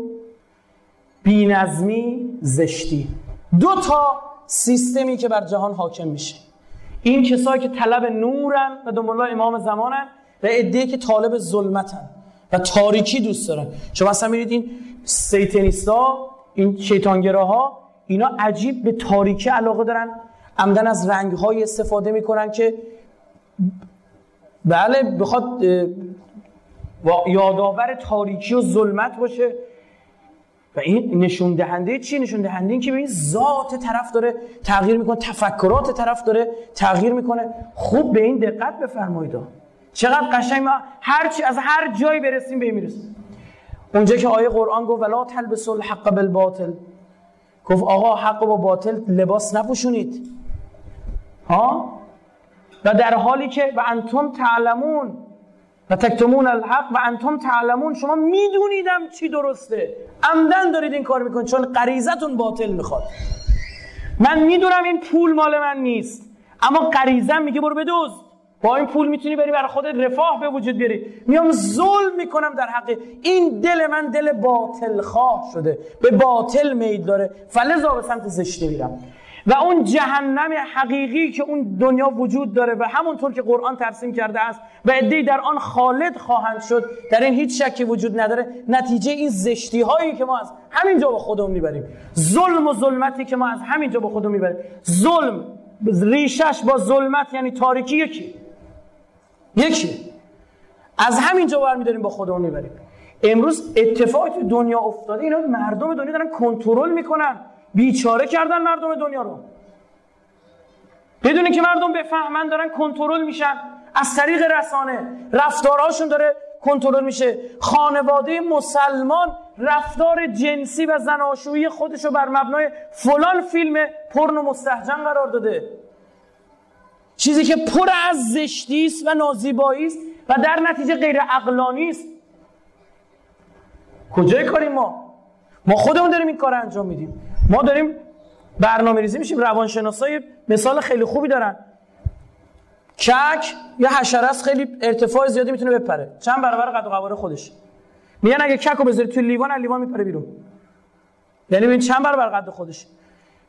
بینظمی زشتی. دو تا سیستمی که بر جهان حاکم میشه. این کسایی که طلب نورن و دنبال امام زمانن و ادهی که طالب ظلمتن و تاریکی دوست دارن. شما اصلا میرید این سیتنیستا این شیطانگراها اینا عجیب به تاریکی علاقه دارن. عمدن از رنگهای استفاده می‌کنن که بله بخواد یادآور تاریکی و ظلمت باشه. و این نشون دهنده چی نشون دهنده این که ببین ذات طرف داره تغییر می‌کنه تفکرات طرف داره تغییر می‌کنه. خوب به این دقت بفرمایید. چقدر قشنگ ما هر چی از هر جایی برسیم به این اونجا که آیه قرآن گفت ولا تلبسوا الحق بالباطل. گفت آقا حق با باطل لباس نپوشونید. ها؟ و در حالی که و انتم تعلمون. و تکتمون الحق و انتم تعلمون. شما میدونیدم چی درسته. عمدن دارید این کار می‌کنید چون غریزتون باطل می‌خواد. من می‌دونم این پول مال من نیست اما غریزم میگه برو بدوز. با این پول می‌تونی بری برای خودت رفاه به وجود بیاری. میام ظلم می‌کنم در حق. این دل من دل باطل خواه شده. به باطل میل داره. فلزا به سمت زشتی میرم. و اون جهنم حقیقی که اون دنیا وجود داره و همونطور که قرآن ترسیم کرده است و عدهای در آن خالد خواهند شد در این هیچ شکی وجود نداره. نتیجه این زشتی هایی که ما از همینجا به خودمون می‌بریم. ظلم و ظلمتی که ما از همینجا به خودمون می‌بریم. ظلم ریشش با ظلمت یعنی تاریکی یکی. یکی. از همینجا برمیداریم با خودمون می‌بریم. امروز اتفاقی دنیا افتاده اینا مردم دنیا دارن کنترل می‌کنن. بیچاره کردن مردم دنیا رو. بدونی که مردم بفهمن دارن کنترل میشن. از طریق رسانه. رفتارهاشون داره کنترل میشه. خانواده مسلمان رفتار جنسی و زناشویی خودش رو بر مبنای فلان فیلم پرن مستحجن قرار داده. چیزی که پر از زشتی است و نازیبایی است و در نتیجه غیر عقلانی است. کجای کاریم ما؟ ما خودمون داریم این کار انجام میدیم. ما داریم برنامه ریزی میشیم روانشناسای مثال خیلی خوبی دارن. کک یا حشره است خیلی ارتفاع زیادی می‌تونه بپره. چند برابر قد و قواره خودش. میگن اگه کک رو بذاری توی لیوان از لیوان میپره بیرون. یعنی ببین چند برابر قد خودش.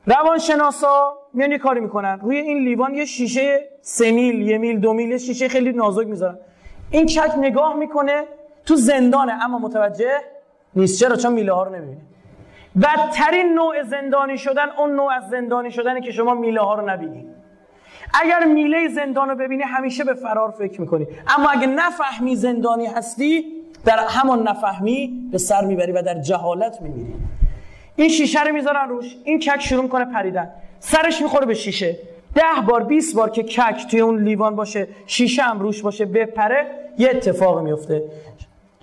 روانشناسا میان یه کاری می‌کنن. روی این لیوان یه شیشه سه میل یه میل دو میل یه شیشه خیلی نازک می‌ذارن. این کک نگاه می‌کنه تو زندانه اما متوجه نیست. چرا؟ چون میله ها رو نمی‌بینه. بدترین نوع زندانی شدن اون نوع از زندانی شدنه که شما میله ها رو نبینید اگر میله زندان رو ببینی همیشه به فرار فکر می‌کنی. اما اگه نفهمی زندانی هستی در همان نفهمی به سر می‌بری و در جهالت میمیری. این شیشه رو می‌ذارن روش. این کک شروع کنه پریدن. سرش می‌خوره به شیشه. ده بار 20 بار که کک توی اون لیوان باشه شیشه هم روش باشه بپره یه اتفاق میفته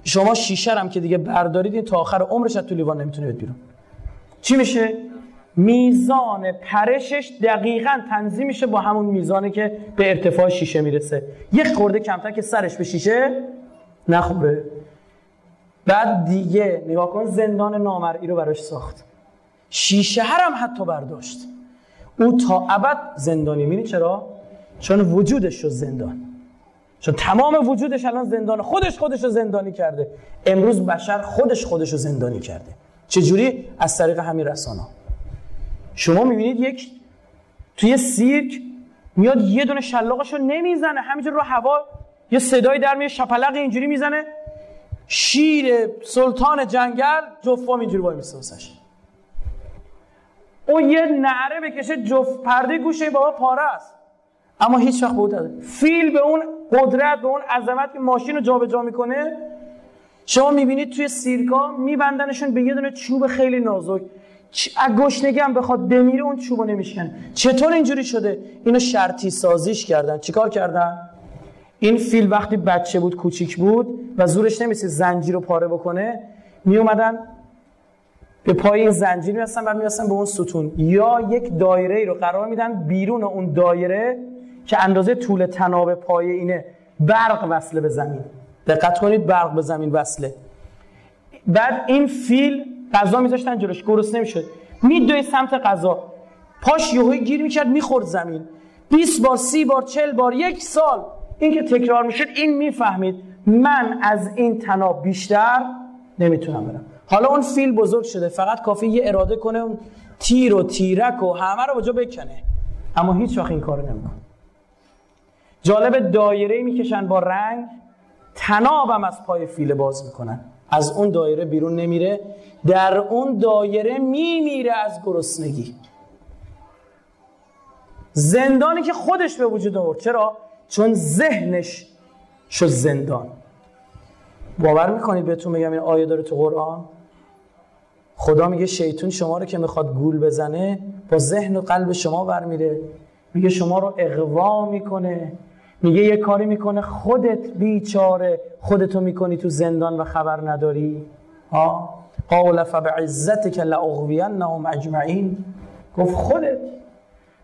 شما شیشه هم که دیگه بردارید این تا آخر عمرش تو لیوان نمی‌تونه بیرون. چی میشه؟ میزان پرشش دقیقا تنظیم میشه با همون میزانی که به ارتفاع شیشه می‌رسه. یک خورده کمتر که سرش به شیشه نخوره. بعد دیگه نگاه کن زندان نامرئی رو براش ساخت. شیشه هم حتی برداشت. او تا ابد زندانی. میری چرا؟ چون وجودش شد زندان. چون تمام وجودش الان زندان. خودش خودش رو زندانی کرده. امروز بشر خودش خودش رو زندانی کرده. چجوری؟ از طریق همین رسانه شما می‌بینید یک توی سیرک میاد یه دونه شلاقش رو نمی‌زنه. همینجور رو هوا یه صدای در میاد شپلق اینجوری می‌زنه. شیر سلطان جنگل جفام اینجوری وای میسته اون یه نعره بکشه جفت پرده گوشه بابا پاره است. اما هیچ وقت بود فیل به اون قدرت به اون عظمت که ماشین رو جابجا می‌کنه شما می‌بینید توی سیرکا میبندنشون به یه دونه چوب خیلی نازک. گشنگی هم بخواد بمیره اون چوبو نمیشکن. چطور اینجوری شده؟ اینو شرطی سازیش کردن. چیکار کردن؟ این فیل وقتی بچه بود کوچیک بود و زورش نمیشه زنجیر رو پاره بکنه می اومدن به پای این زنجیر می‌رسن و می‌رسن به اون ستون. یا یک دایره ای رو قرار میدن بیرون اون دایره که اندازه طول تناب پای اینه برق وصله به زمین. دقت کنید برق به زمین وصله. بعد این فیل غذا میذاشتن جلوش گرسنه نمی‌شد میدوی سمت غذا. پاش یهوی گیر می‌کرد می‌خورد زمین. 20 بار سی بار چل بار یک سال. این که تکرار میشه این می‌فهمید. من از این تناب بیشتر نمی‌تونم برم. حالا اون فیل بزرگ شده. فقط کافی یه اراده کنه اون تیر و تیرک و همه رو بجا بکنه. اما هیچ وقت این کار نمی‌کنه. جالب دایره می‌کشن با رنگ. تنابم از پای فیل باز می‌کنن. از اون دایره بیرون نمیره در اون دایره میمیره از گرسنگی. زندانی که خودش به وجود آورد. چرا؟ چون ذهنش شد زندان. باور می‌کنید بهتون میگم این آیه داره تو قرآن؟ خدا میگه شیطون شما رو که می‌خواد گول بزنه با ذهن و قلب شما برمیره. میگه شما رو اغوا می‌کنه. میگه یه کاری می‌کنه خودت بیچاره خودتو می‌کنی تو زندان و خبر نداری. ها؟ قال فبعزتك لاغوینهم اجمعین. گفت خودت.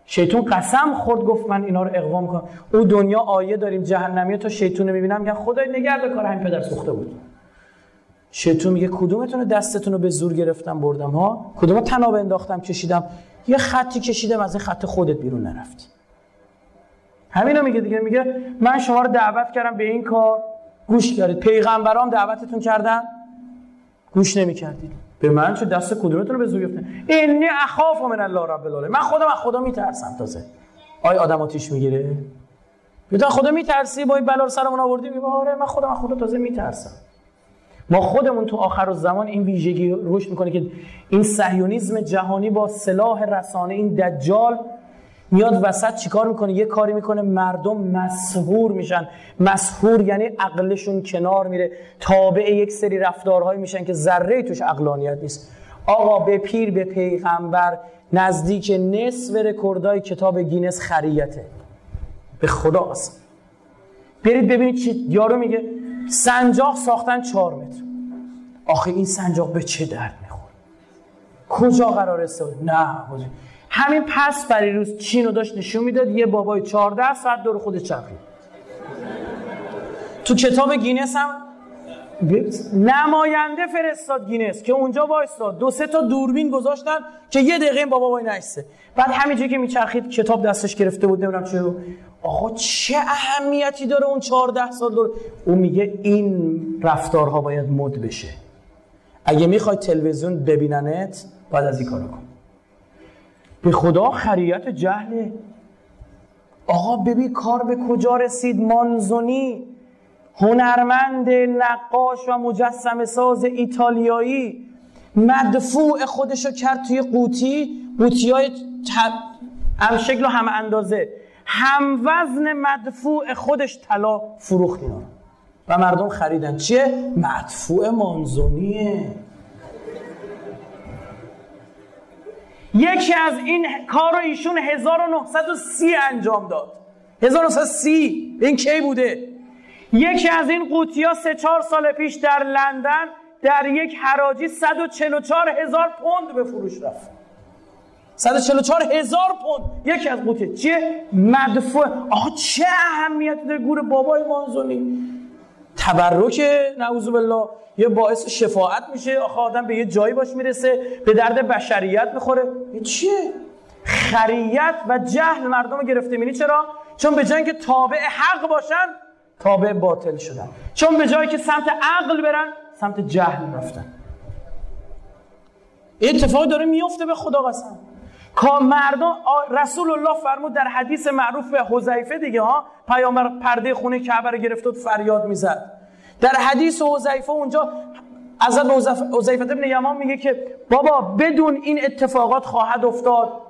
شیطون قسم خورد گفت من اینا رو اقوا می‌کنم. او دنیا آیه داریم جهنمی تو شیطون می‌بینم میگن خدای نگرد کار همین پدر سوخته بود. شیطون میگه کدومتون دستتون رو به زور گرفتم بردم؟ ها؟ کدوم تناب انداختم کشیدم یه خطی کشیدم از این خط خودت بیرون نرفتی. همینو میگه دیگه میگه من شما رو دعوت کردم به این کار. گوش کردید پیغمبرام دعوتتون کردن. گوش نمی‌کردید. به من چه دست کدومتون رو به زور گرفتن؟ اینی اخاف من الله رب العالمین. من خودم از خدا میترسم تازه. آی آدم آتیش می‌گیره. تو خدا میترسی با این بلا سرمون آوردی میگه آره من خودم از خدا تازه میترسم. ما خودمون تو آخر زمان این ویژگی رشد می‌کنه که این صهیونیسم جهانی با سلاح رسانه این دجال میاد وسط چیکار می‌کنه؟ یه کاری می‌کنه مردم مسهور میشن. مسحور یعنی عقلشون کنار میره. تابع یک سری رفتارهایی میشن که ذره توش عقلانیت نیست. آقا به پیر به پیغمبر نزدیک نصف رکوردای کتاب گینس خریته. به خدا اصلا برید ببینید چی یارو میگه. سنجاق ساختن چهار متر. آخه این سنجاق به چه درد می‌خوره؟ کجا قرار استفاده نه همین پریروز چین رو داشت نشون می‌داد. یه بابای 14 ساعت دور خود چرخید. تو کتاب گینس هم نماینده فرستاد گینس که اونجا وایستاد دو سه تا دوربین گذاشتن که یه دقیقه این بابا وای نشسته بعد همینجوری که میچرخید کتاب دستش گرفته بود نمی‌دونم چه آقا چه اهمیتی داره اون 14 سال دور؟ او میگه این رفتارها باید مد بشه. اگه می‌خوای تلویزیون ببیننت باید از این کارو کن. به خدا خریت جهله آقا ببین کار به کجا رسید مانزونی. هنرمند نقاش و مجسم ساز ایتالیایی. مدفوع خودشو کرد توی قوطی. قوطی های هم شکل و هم اندازه. هم وزن مدفوع خودش طلا فروخت اینا و مردم خریدن. چیه؟ مدفوع مانزونیه. یکی از این کار رو ایشون 1930 انجام داد. 1930 این کی بوده؟ یکی از این قوطی ها سه چهار سال پیش در لندن در یک حراجی 144 هزار پوند به فروش رفت. 144 هزار پوند. یکی از قوطی چیه؟ مدفوع. آقا چه اهمیت داره گور بابای مانزونی؟ تبرک نعوذ بالله یه باعث شفاعت میشه. آخه آدم به یه جایی باش می‌رسه به درد بشریت می‌خوره. چیه؟ خریت و جهل مردم رو گرفته. مینی چرا؟ چون به جای که تابع حق باشن تابع باطل شدن. چون به جایی که سمت عقل برن سمت جهل رفتن. اتفاق داره میفته به خدا قسم. مردم رسول الله فرمود در حدیث معروف به حذیفه دیگه ها پیامبر پرده خونه کعبه رو گرفت و فریاد می‌زد. در حدیث حذیفه اونجا حضرت حذیفه ابن یمان میگه که بابا بدون این اتفاقات خواهد افتاد.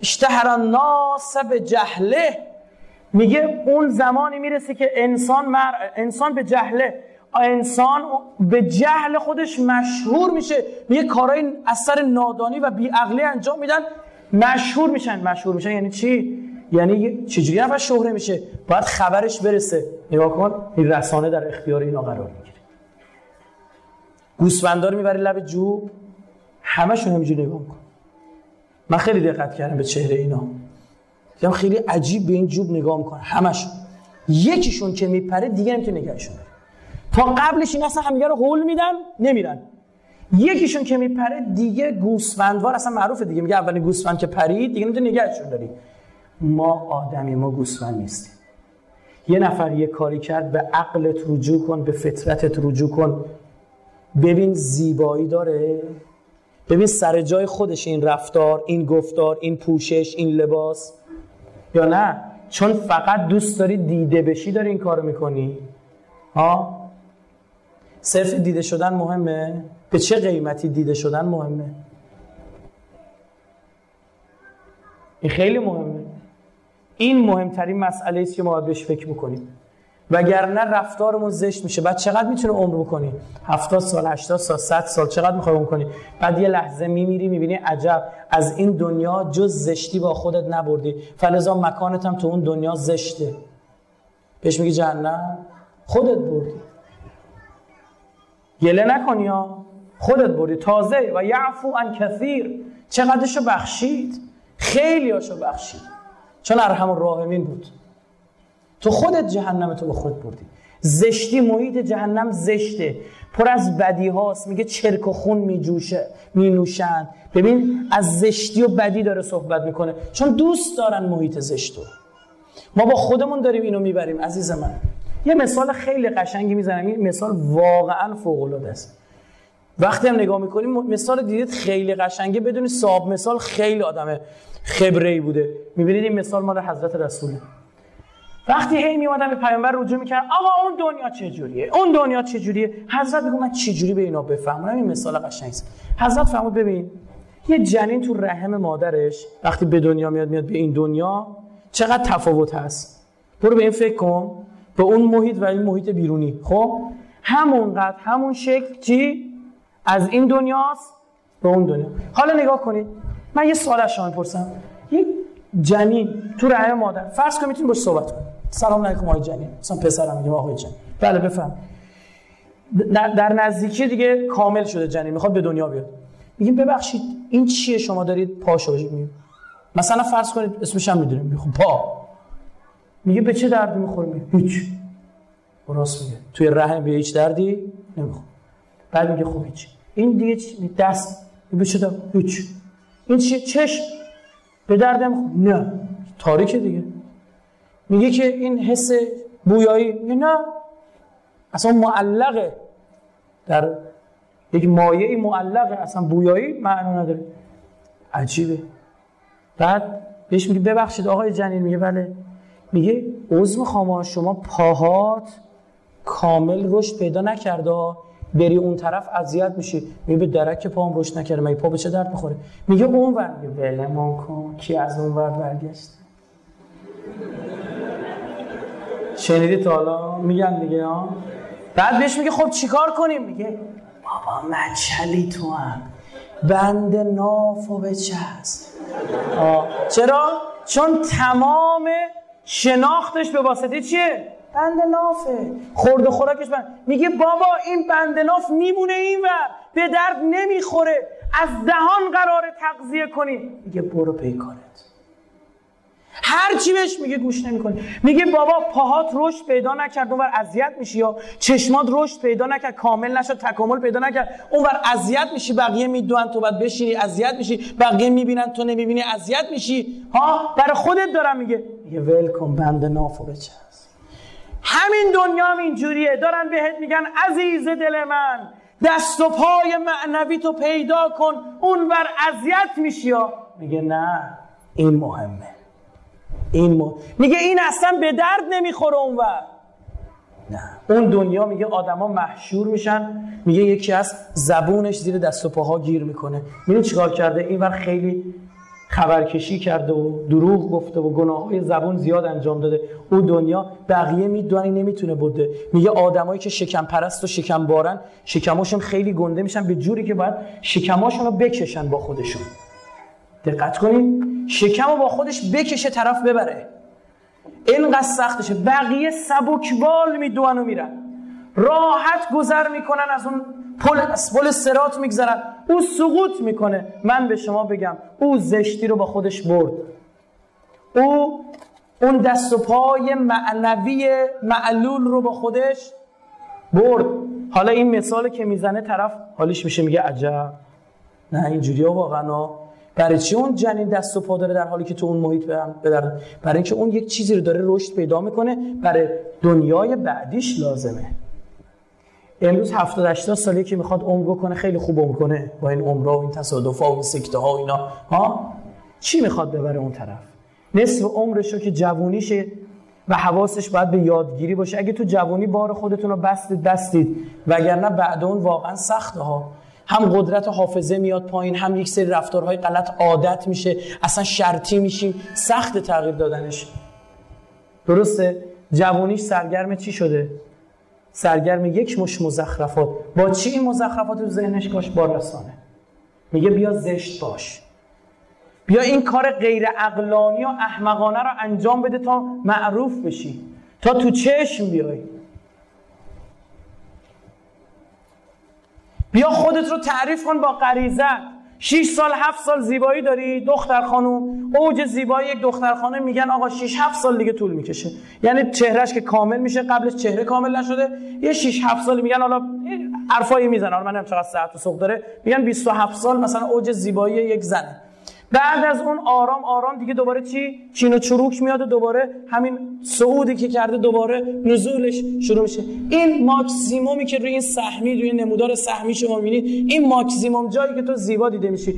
اشتهر الناس به جهله میگه اون زمانی می‌رسه که انسان مر... انسان به جهله. انسان به جهل خودش مشهور میشه. میگه کارهای اثر نادانی و بیعقلی انجام میدن. مشهور میشن مشهور میشن. یعنی چی؟ یعنی چجوری نفر شهره میشه؟ باید خبرش برسه. نگاه کن این رسانه در اختیار اینا قرار می‌گیره. گوسفندار می‌بره لب جوب. همشون همینجوری نگاه کن. من خیلی دقت کردم به چهره اینا. دیدم خیلی عجیب به این جوب نگاه می‌کنه همشون یکیشون که میپره دیگه نمی‌تونه نگهشون تا قبلش این اصلا همدیگه رو هول میدن نمیرن. یکیشون که میپره دیگه گوسفندوار اصلا معروفه دیگه. میگه اولین گوسفند که پرید دیگه نمی‌تونه نگهشون داری. ما آدمی ما گوسفند نیستیم. یه نفر یه کاری کرد به عقلت رجوع کن به فطرتت رجوع کن. ببین زیبایی داره. ببین سر جای خودش این رفتار این گفتار این پوشش این لباس. یا نه؟ چون فقط دوست داری دیده بشی داری این کارو می‌کنی. ها؟ صرف دیده شدن مهمه. به چه قیمتی دیده شدن مهمه؟ این خیلی مهمه. این مهمترین مسئله است که ما باید بهش فکر بکنیم. وگرنه رفتارمون زشت میشه. بعد چقدر می‌تونه عمر بکنی؟ 70 سال 80 سال 100 سال چقدر می‌خوای عمر کنی؟ بعد یه لحظه میمیری می‌بینی عجب. از این دنیا جز زشتی با خودت نبردی. فلزا مکانت هم تو اون دنیا زشته. بهش میگی جهنم. خودت بردی. گله نکنی ها. خودت بردی تازه. و یعفو عن کثیر. چقدرشو بخشید؟ خیلی هاشو بخشید. چون ارحم الراحمین بود. تو خودت جهنم تو به خود بردی. زشتی محیط جهنم زشته. پر از بدی هاست. میگه چرک و خون میجوشه مینوشن. ببین از زشتی و بدی داره صحبت می‌کنه. چون دوست دارن محیط زشتو ما با خودمون داریم اینو می‌بریم عزیز من. یه مثال خیلی قشنگی می‌زنم. این مثال واقعا فوق العاده است. وقتی هم نگاه می‌کنیم مثال دیدید خیلی قشنگه بدونید صاحب مثال خیلی آدم خبره ای بوده. می‌بینید این مثال مال حضرت رسوله وقتی هی میومدم به پیامبر رجوع می‌کرد آقا اون دنیا چه جوریه اون دنیا چه جوریه حضرت میگه من جوری به اینا بفهمونم؟ این مثال قشنگی حضرت فرمود ببین یه جنین تو رحم مادرش وقتی به دنیا میاد میاد به این دنیا چقدر تفاوت هست؟ برو به این فکر کن. به اون محیط و این محیط بیرونی. خب همونقدر همون شکل چی؟ از این دنیاست به اون دنیا. حالا نگاه کنید من یه سوال از شما می‌پرسم. یک جنین تو رحم مادر. فرض کنید می‌تونید باش صحبت کنید سلام علیکم آقای جنین. مثلا پسرم میگم آقای جنین. بله بفهم. در نزدیکی دیگه کامل شده جنین. می‌خواد به دنیا بیاد. میگیم ببخشید این چیه شما دارید پاشو میگیم مثلا فرض کنید اسمش هم می‌دونیم. می‌خوام پا. میگه به چه دردی می‌خوره میگه هیچ. راست میگه. توی رحم به هیچ دردی نمی‌خوره بعد میگه خب هیچ. این دیگه دست. به چه هیچ. این چیه چشم؟ به درد نه. تاریکه دیگه. میگه که این حس بویایی. میگه نه. اصلا معلقه. در یک مایه معلقه. اصلا بویایی معنا نداره. عجیبه. بعد بهش میگه ببخشید آقای جنین. میگه بله. میگه عضو خاما شما پاهات کامل رشد پیدا نکرده بری اون طرف اذیت میشی. میگه به درک پاهم رشد نکرده. مگه پا به چه درد می‌خوره؟ میگه اون ور. میگه ولمون کن. کی از اون ور برگشت؟ شنیدی تا حالا؟ میگن دیگه ها؟ بعد بهش میگه خب چیکار کنیم؟ میگه بابا مچلی تو هم. بند ناف و بچست چرا؟ چون تمام شناختش به واسطه چیه؟ بند نافه خورد و خوراکش بند. میگه بابا این بند ناف میمونه این و به درد نمی‌خوره. از دهان قرار تغذیه کنی. میگه برو پیکارت هر چی بهش میگه گوش نمی‌کنی. میگه بابا پاهات رشد پیدا نکرد. اونور اذیت میشی یا چشمات رشد پیدا نکرد. کامل نشد تکامل پیدا نکرد. اونور اذیت میشی بقیه می‌دونن تو بعد بشینی اذیت میشی. بقیه می‌بینن تو نمی‌بینی اذیت میشی. ها؟ برای خودت دارم میگه. میگه ول بند نافو بچست همین دنیا هم اینجوریه. دارن بهت میگن عزیز دل من دست و پای معنوی تو پیدا کن اونور اذیت میشی. میگه نه این مهمه. این میگه این اصلا به درد نمی‌خوره اونور. نه. اون دنیا میگه آدما محشور میشن. میگه یکی از زبونش زیر دست و پاها گیر می‌کنه. می‌دونی چیکار کرده؟ اینور خیلی خبرکشی کرده و دروغ گفته و گناه های زبون زیاد انجام داده. اون دنیا بقیه می‌دونی نمی‌تونه بوده میگه آدمایی که شکم پرست و شکم بارن شکماشون خیلی گنده میشن به جوری که باید شکماشون رو بکشن با خودشون. دقت کنید شکم رو با خودش بکشه طرف ببره. اینقدر سختشه. بقیه سبکبال میدوان و میرن. راحت گذر می‌کنن از اون پل پل سرات میگذرن. او سقوط می‌کنه. من به شما بگم او زشتی رو با خودش برد. او اون دست و پای معنوی معلول رو با خودش برد. حالا این مثال که می‌زنه طرف حالیش میشه میگه عجب. نه اینجوری واقعا برای چی اون جنین دست و پا داره در حالی که تو اون محیط بدرن برای اینکه اون یک چیزی رو داره رشد پیدا می‌کنه برای دنیای بعدیش لازمه. امروز 70 80 سالی که می‌خواد عمر بکنه خیلی خوب عمر کنه. با این عمرها و این تصادفا و این سکته ها و اینا. ها؟ چی می‌خواد ببره اون طرف؟ نصف عمرش رو که جوونیشه و حواسش باید به یادگیری باشه. اگه تو جوانی بار خودتون رو بستید بستید وگرنه بعد اون واقعا سخته ها هم قدرت حافظه میاد پایین هم یک سری رفتارهای غلط عادت میشه. اصلا شرطی میشیم. سخت تغییر دادنش. درسته؟ جوانیش سرگرم چی شده؟ سرگرم یک مش مزخرفات. با چی این مزخرفات رو ذهنش کاش با رسانه میگه بیا زشت باش. بیا این کار غیر اقلانی و احمقانه رو انجام بده تا معروف بشی. تا تو چشم بیای. بیا خودت رو تعریف کن با غریزت 6 سال 7 سال زیبایی داری دختر خانم اوج زیبایی یک دختر خانم میگن آقا 6 7 سال دیگه طول می‌کشه. یعنی چهرهش که کامل میشه قبلش چهره کامل نشده. یه 6 7 سال میگن حالا حرفایی می‌زنن. من چقدر ساعت و سوق داره. میگن 27 سال مثلا اوج زیبایی یک زنه. بعد از اون آرام آرام دیگه دوباره چی؟ چین و چروک میاد و دوباره همین صعودی که کرده دوباره نزولش شروع میشه. این ماکسیمومی که روی این سهمی روی نمودار سهمی شما می‌بینید این ماکسیموم جایی که تو زیبا دیده میشی.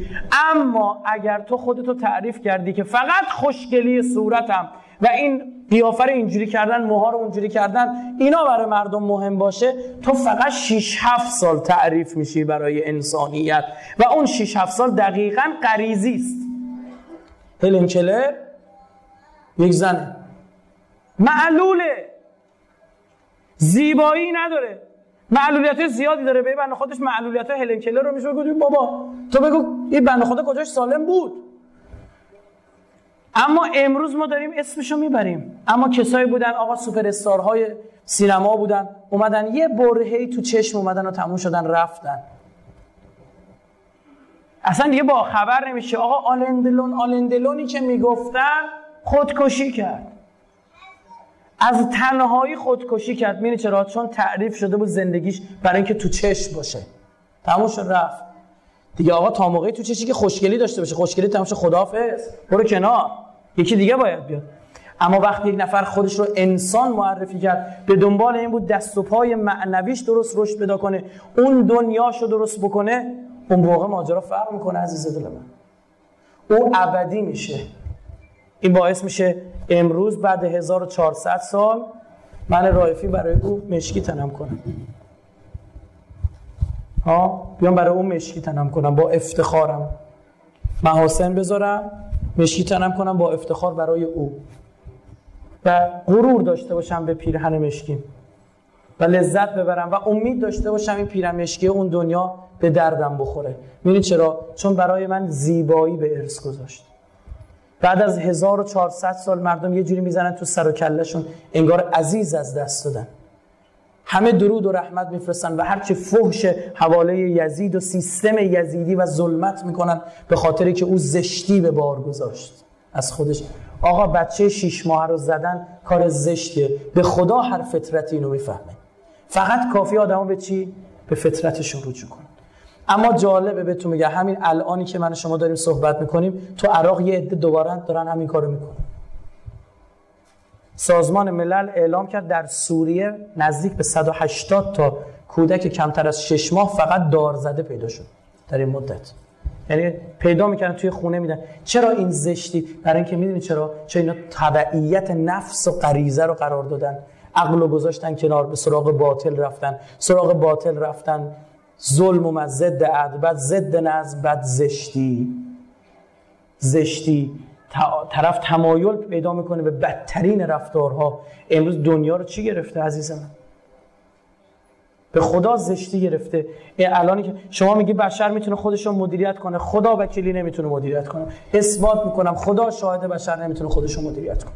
اما اگر تو خودتو تعریف کردی که فقط خوشگلی صورتم و این قیافه رو اینجوری کردن موها رو اونجوری کردن اینا برای مردم مهم باشه. تو فقط 6 7 سال تعریف میشی برای انسانیت و اون 6 7 سال دقیقا غریزی است. هلن کلر یک زنه. معلوله. زیبایی نداره. معلولیت زیادی داره. به بنده خودش معلولیت هلن کلر رو میشه بگو بابا تو بگو این بنده خدا کجاش سالم بود؟ اما امروز ما داریم اسمشو می‌بریم. اما کسایی بودن آقا سوپر استارهای سینما بودن اومدن یه برهی تو چشم اومدن و تموم شدن رفتن. اصلا دیگه با خبر نمیشه. آقا آلندلون آلندلونی که می‌گفتن خودکشی کرد. از تنهایی خودکشی کرد. می‌دونی چرا؟ چون تعریف شده بود زندگیش برای اینکه تو چشم باشه. تموم شد رفت. دیگه آقا تا موقعی تو چشی که خوشگلی داشته باشه. خوشگلی تمام شد. برو کنار. یکی دیگه باید بیاد. اما وقتی یک نفر خودش رو انسان معرفی کرد به دنبال این بود دست و پای معنویش درست رشد پیدا کنه اون دنیاشو درست بکنه اون موقع ماجرا فرق می‌کنه عزیز دل من. او ابدی میشه. این باعث میشه امروز بعد 1400 سال من رایفی برای او مشکی تنم کنم. ها؟ بیام برای اون مشکی تنم کنم با افتخارم. محاسن بذارم. مشکی تنم کنم با افتخار برای او. و غرور داشته باشم به پیرهن مشکیم و لذت ببرم و امید داشته باشم این پیرهن مشکی اون دنیا به دردم بخوره. می‌دونی چرا؟ چون برای من زیبایی به ارث گذاشت. بعد از 1400 سال مردم یه جوری می‌زنن تو سر و کلشون انگار عزیز از دست دادن. همه درود و رحمت میفرستن و هرچی فحش حواله یزید و سیستم یزیدی و ظلمت می‌کنن به خاطری که او زشتی به بار گذاشت. از خودش آقا بچه شیش ماه رو زدن کار زشتیه. به خدا هر فطرتی اینو می‌فهمه. فقط کافی آدمو به چی؟ به فطرتشون رجوع کن. اما جالبه بهتون میگه همین الانی که من شما داریم صحبت می‌کنیم تو عراق یه عده دوباره دارن همین کارو می‌کنن. سازمان ملل اعلام کرد در سوریه نزدیک به 180 تا کودک کمتر از 6 ماه فقط دار زده پیدا شد در این مدت. یعنی پیدا می‌کنن توی خونه میدن. چرا این زشتی؟ برای اینکه می‌دونی چرا؟ چون اینا تبعیت نفس و غریزه رو قرار دادن؟ عقل رو گذاشتن کنار به سراغ باطل رفتن. سراغ باطل رفتن. ظلم و ضد عدل. بعد ضد نظم بعد زشتی. زشتی. طرف تمایل پیدا می‌کنه به بدترین رفتارها. امروز دنیا رو چی گرفته عزیز من به خدا زشتی گرفته. الانی که شما میگی بشر می‌تونه خودش رو مدیریت کنه. خدا وکیلی نمی‌تونه مدیریت کنه. اثبات می‌کنم خدا شاهد بشر نمی‌تونه خودش رو مدیریت کنه.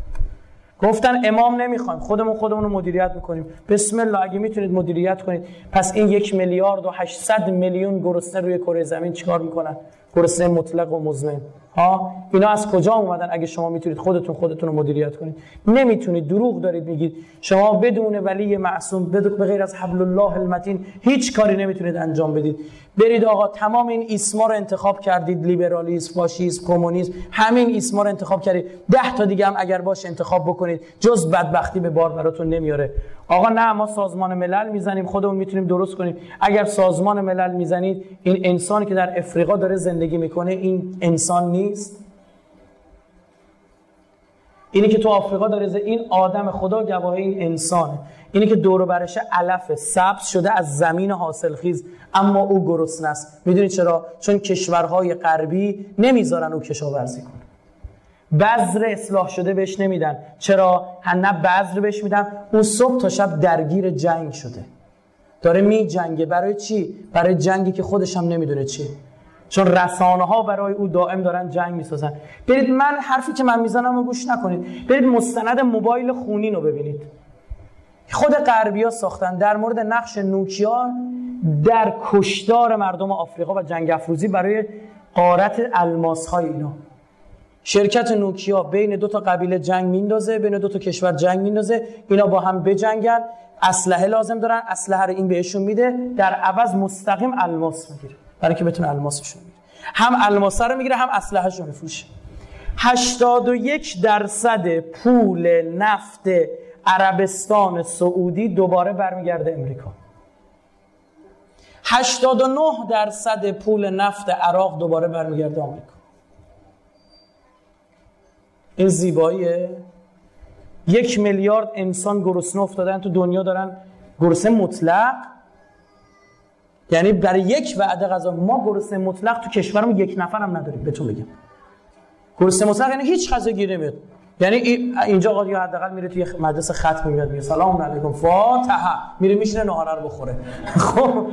گفتن امام نمی‌خوایم. خودمون خودمون رو مدیریت می‌کنیم. بسم الله اگه می‌تونید مدیریت کنید. پس این یک میلیارد و 800 میلیون گرسنه روی کره زمین چیکار می‌کنن؟ گرسنه مطلق و مزمن. ها؟ اینا از کجا اومدن اگه شما می‌تونید خودتون خودتون رو مدیریت کنید؟ نمی‌تونید دروغ دارید میگید. شما بدون ولی معصوم بدون به غیر از حبل الله المتین هیچ کاری نمی‌تونید انجام بدید. برید آقا تمام این ایسما رو انتخاب کردید. لیبرالیسم فاشیسم کمونیسم همین ایسما رو انتخاب کردید. ده تا دیگه هم اگر باشه انتخاب بکنید. جز بدبختی به بار براتون نمیاره. آقا نه ما سازمان ملل می‌زنیم. خودمون می‌تونیم درست کنیم. اگر سازمان ملل می‌زنید این انسانی که در افریقا داره زندگی می‌کنه این انسان نیست. اینی که تو آفریقا داره این آدم خدا گواه این انسانه. اینی که دور برش علف سبز شده از زمین حاصلخیز اما او گرسنه است. می‌دونید چرا؟ چون کشورهای غربی نمی‌ذارن او کشاورزی کنه. بذر اصلاح شده بهش نمیدن. چرا؟ نه بذر بهش میدن اون صبح تا شب درگیر جنگ شده. داره می جنگه برای چی؟ برای جنگی که خودش هم نمی‌دونه چی چون رسانه ها برای او دائم دارن جنگ می‌سازن. برید من حرفی که من می‌زنم رو گوش نکنید. برید مستند موبایل خونین رو ببینید. خود غربیا ساختن. در مورد نقش نوکیا در کشدار مردم آفریقا و جنگ افروزی برای قارت الماس های اینا. شرکت نوکیا بین دو تا قبیله جنگ میندازه بین دو تا کشور جنگ میندازه. اینا با هم بجنگن. اسلحه لازم دارن. اسلحه رو این بهشون میده. در عوض مستقیم الماس می‌گیره. برای که بتونه الماسشون می‌گیره هم الماس رو می‌گیره هم اسلحه‌شو میفروشه. 81 درصد پول نفت عربستان سعودی دوباره برمیگرده امریکا. 89 درصد پول نفت عراق دوباره برمیگرده آمریکا. این زیباییه. یک میلیارد انسان گرسنه افتادن تو دنیا دارن گرسنه مطلق یعنی برای یک وعده غذا ما گرسنه مطلق تو کشورمون یک نفر هم نداریم بهتون بگم گرسنه مطلق یعنی هیچ غذا گیر نمیاد. یعنی اینجا قاضی حداقل میره توی مدرسه ختم میاد میگه سلام علیکم فاتحه. میره میشینه نهار رو بخوره. خب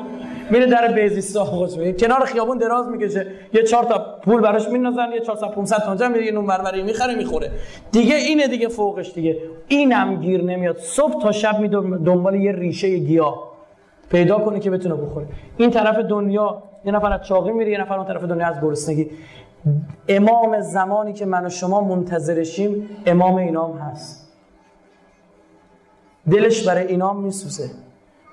میره در بیزیستا خوش میگه؟ کنار خیابون دراز می‌کشه. یه چهار تا پول براش میندازن یه 400 500 تومن میره نون بربری می‌خره می‌خوره. دیگه اینه دیگه فوقش دیگه. اینم گیر نمیاد. صبح تا شب می دنبال یه ریشه گیاه. پیدا کنه که بتونه بخوره. این طرف دنیا یه نفر از چاقی میره یه نفر اون طرف دنیا از گرسنگی. امام زمانی که من و شما منتظرشیم امام اینام هست. دلش برای اینام میسوزه.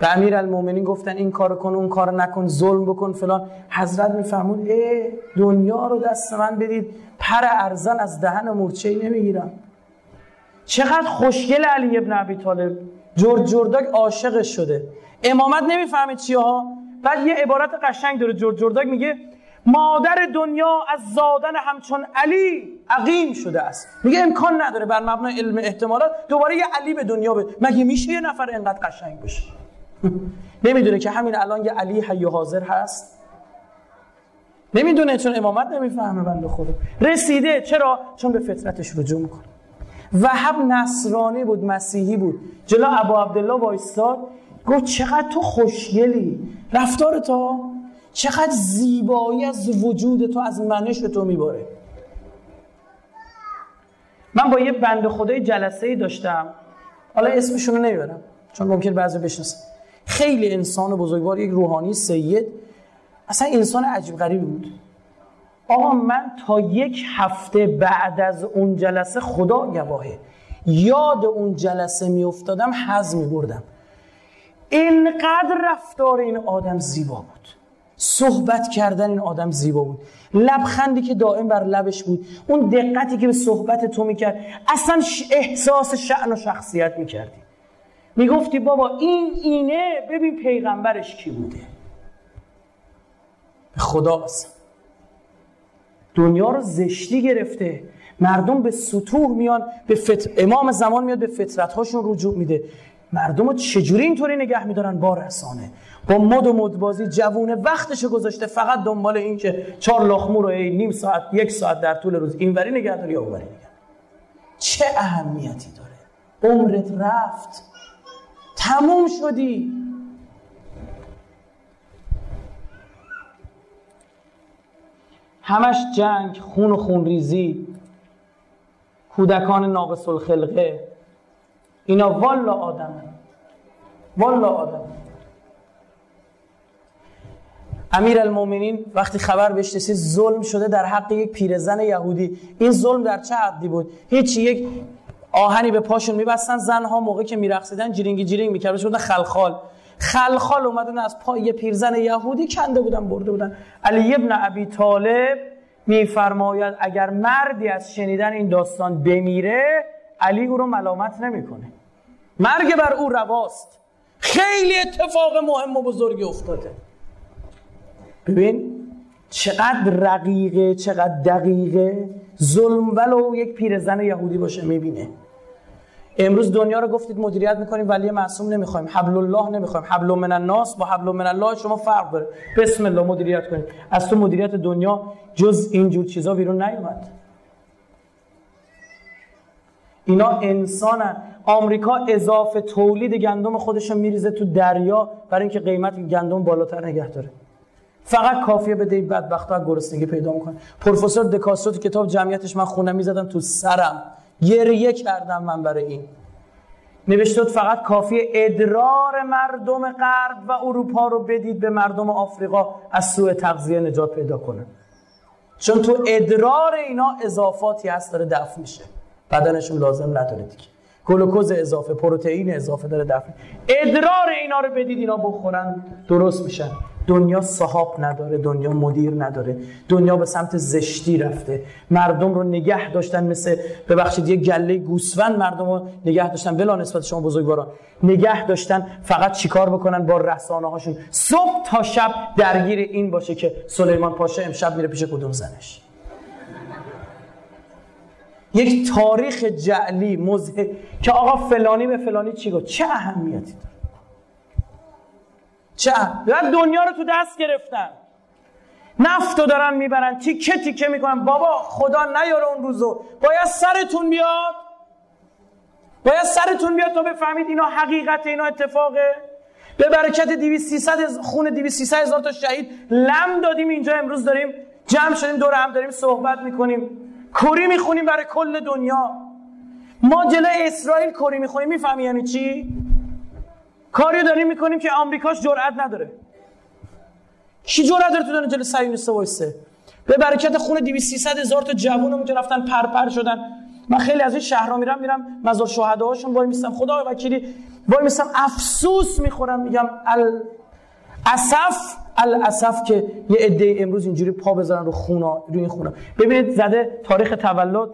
به امیر المومنین گفتن این کار کن اون کار نکن ظلم بکن فلان. حضرت میفهمون ای دنیا رو دست من بدید. پر ارزن از دهن مورچه نمی‌گیرم. چقدر خوشگل علی ابن ابی طالب. جور جورداگ عاشقش شده. امامت نمی‌فهمه چیه ها. بعد یه عبارت قشنگ داره جور جورداگ میگه مادر دنیا از زادن همچون علی عقیم شده است. میگه امکان نداره بر مبنای علم احتمالات دوباره یه علی به دنیا به مگه میشه یه نفر اینقدر قشنگ باشه؟ نمی‌دونه که همین الان یه علی حی حاضر هست. نمی‌دونه چون امامت نمی‌فهمه بنده خدا. رسیده چرا؟ چون به فطرتش رجوع می‌کنه. وهب نصرانی بود مسیحی بود. جلو ابا عبدالله وایستاد. گفت چقدر تو خوشگلی. رفتار تو چقدر زیبایی از وجود تو از منش تو میباره. من با یه بند خدای جلسه ای داشتم. حالا اسمشون رو نمی‌برم چون ممکن بعضی بشناسن. خیلی انسان بزرگوار یک روحانی سید. اصلا انسان عجیب غریبی بود. آقا من تا یک هفته بعد از اون جلسه خدا گواهه. یاد اون جلسه میافتادم حز میبردم. اینقدر رفتار این آدم زیبا بود. صحبت کردن این آدم زیبا بود. لبخندی که دائم بر لبش بود. اون دقتی که به صحبت تو می‌کرد. اصلا احساس شعن و شخصیت می‌کردی. می‌گفتی بابا این اینه. ببین پیغمبرش کی بوده. به خدا دنیا رو زشتی گرفته. مردم به سطوح میان. به فت... امام زمان میاد به فطرت هاشون رجوع میده. مردم رو چجوری اینطوری نگه میدارن با رسانه؟ با مد و مدبازی جوونه وقتش گذاشته فقط دنبال این که چهار لاخمو رو نیم ساعت یک ساعت در طول روز اینوری نگه داری یا اونوری نگه چه اهمیتی داره؟ عمرت رفت. تموم شدی. همش جنگ خون و خونریزی کودکان ناقص الخلقه اینا والا آدمه والا آدم امیر المومنین وقتی خبر بهش رسید ظلم شده در حق یک پیرزن یهودی. این ظلم در چه حدی بود؟ هیچ یک آهنی به پاشون میبستن زنها موقع که میرقصیدن جیرینگی جیرینگ می‌کردن. بودن خلخال. خلخال اومدن از پای یه پیرزن یهودی کنده بودن برده بودن. علی ابن ابی طالب میفرماید اگر مردی از شنیدن این داستان بمیره علی او رو ملامت نمی‌کنه. مرگ بر او رواست. خیلی اتفاق مهم و بزرگی افتاده. ببین چقدر رقیقه چقدر دقیقه ظلم ولو یک پیرزن یهودی باشه می‌بینه. امروز دنیا رو گفتید مدیریت می‌کنیم ولی معصوم نمی‌خوایم. حبل الله نمی‌خوایم. حبل من الناس با حبل من الله شما فرق داره. بسم الله مدیریت کنید از تو مدیریت دنیا جز اینجور چیزا بیرون نیومد. اینا انسانن. آمریکا اضافه تولید گندم خودش رو میریزه تو دریا برای اینکه قیمت گندم بالاتر نگه داره. فقط کافیه بده این بدبختا گرسنگی پیدا می‌کنه. پروفسور دکاسترو تو کتاب جمعیتش من خونه می‌زدم تو سرم. گریه کردم من برای این. نوشته فقط کافی ادرار مردم غرب و اروپا رو بدید به مردم آفریقا از سوء تغذیه نجات پیدا کنه چون تو ادرار اینا اضافاتی هست داره دفع میشه. بدنشون لازم نداره دیگه. گلوکوز اضافه پروتئین اضافه داره دفع. ادرار اینا رو بدید اینا بخورن درست میشن. دنیا صحاب نداره دنیا مدیر نداره. دنیا به سمت زشتی رفته. مردم رو نگه داشتن مثل ببخشید یه گله گوسفند مردم رو نگه داشتن. بلا نسبت شما بزرگواران نگه داشتن فقط چیکار بکنن با رسانه هاشون صبح تا شب درگیر این باشه که سلیمان پاشا امشب میره پیش کدوم زنش. یک تاریخ جعلی مزه که آقا فلانی به فلانی چی گفت؟ چه اهمیتی داره؟ چه دنیا رو تو دست گرفتن. نفتو دارن می‌برن تیکه تیکه می‌کنن. بابا خدا نیاره اون روزو. باید سرتون بیاد. باید سرتون بیاد تا بفهمید اینا حقیقت اینا اتفاقه. به برکت 200 300 خون 200 300 هزار تا شهید. لم دادیم اینجا امروز داریم جمع شدیم دور هم داریم صحبت می‌کنیم. کری می‌خونیم برای کل دنیا. ما جلوی اسرائیل کری می‌خونیم می‌فهمی یعنی چی؟ کاری داریم می‌کنیم که آمریکاش جرأت نداره. کی جرأت داره تو دنیا جلوی صهیونیست وایسه؟ به برکت خون 200 300 هزار تا جوونمون که رفتن پرپر شدن. من خیلی از این شهرها میرم میرم مزار شهداهاشون وای میستم. خدا وکیلی وای میستم. افسوس می‌خورم. میگم ال اسف. الاسف که یه عده امروز اینجوری پا بذارن رو خونا روی این خونا. ببینید زده تاریخ تولد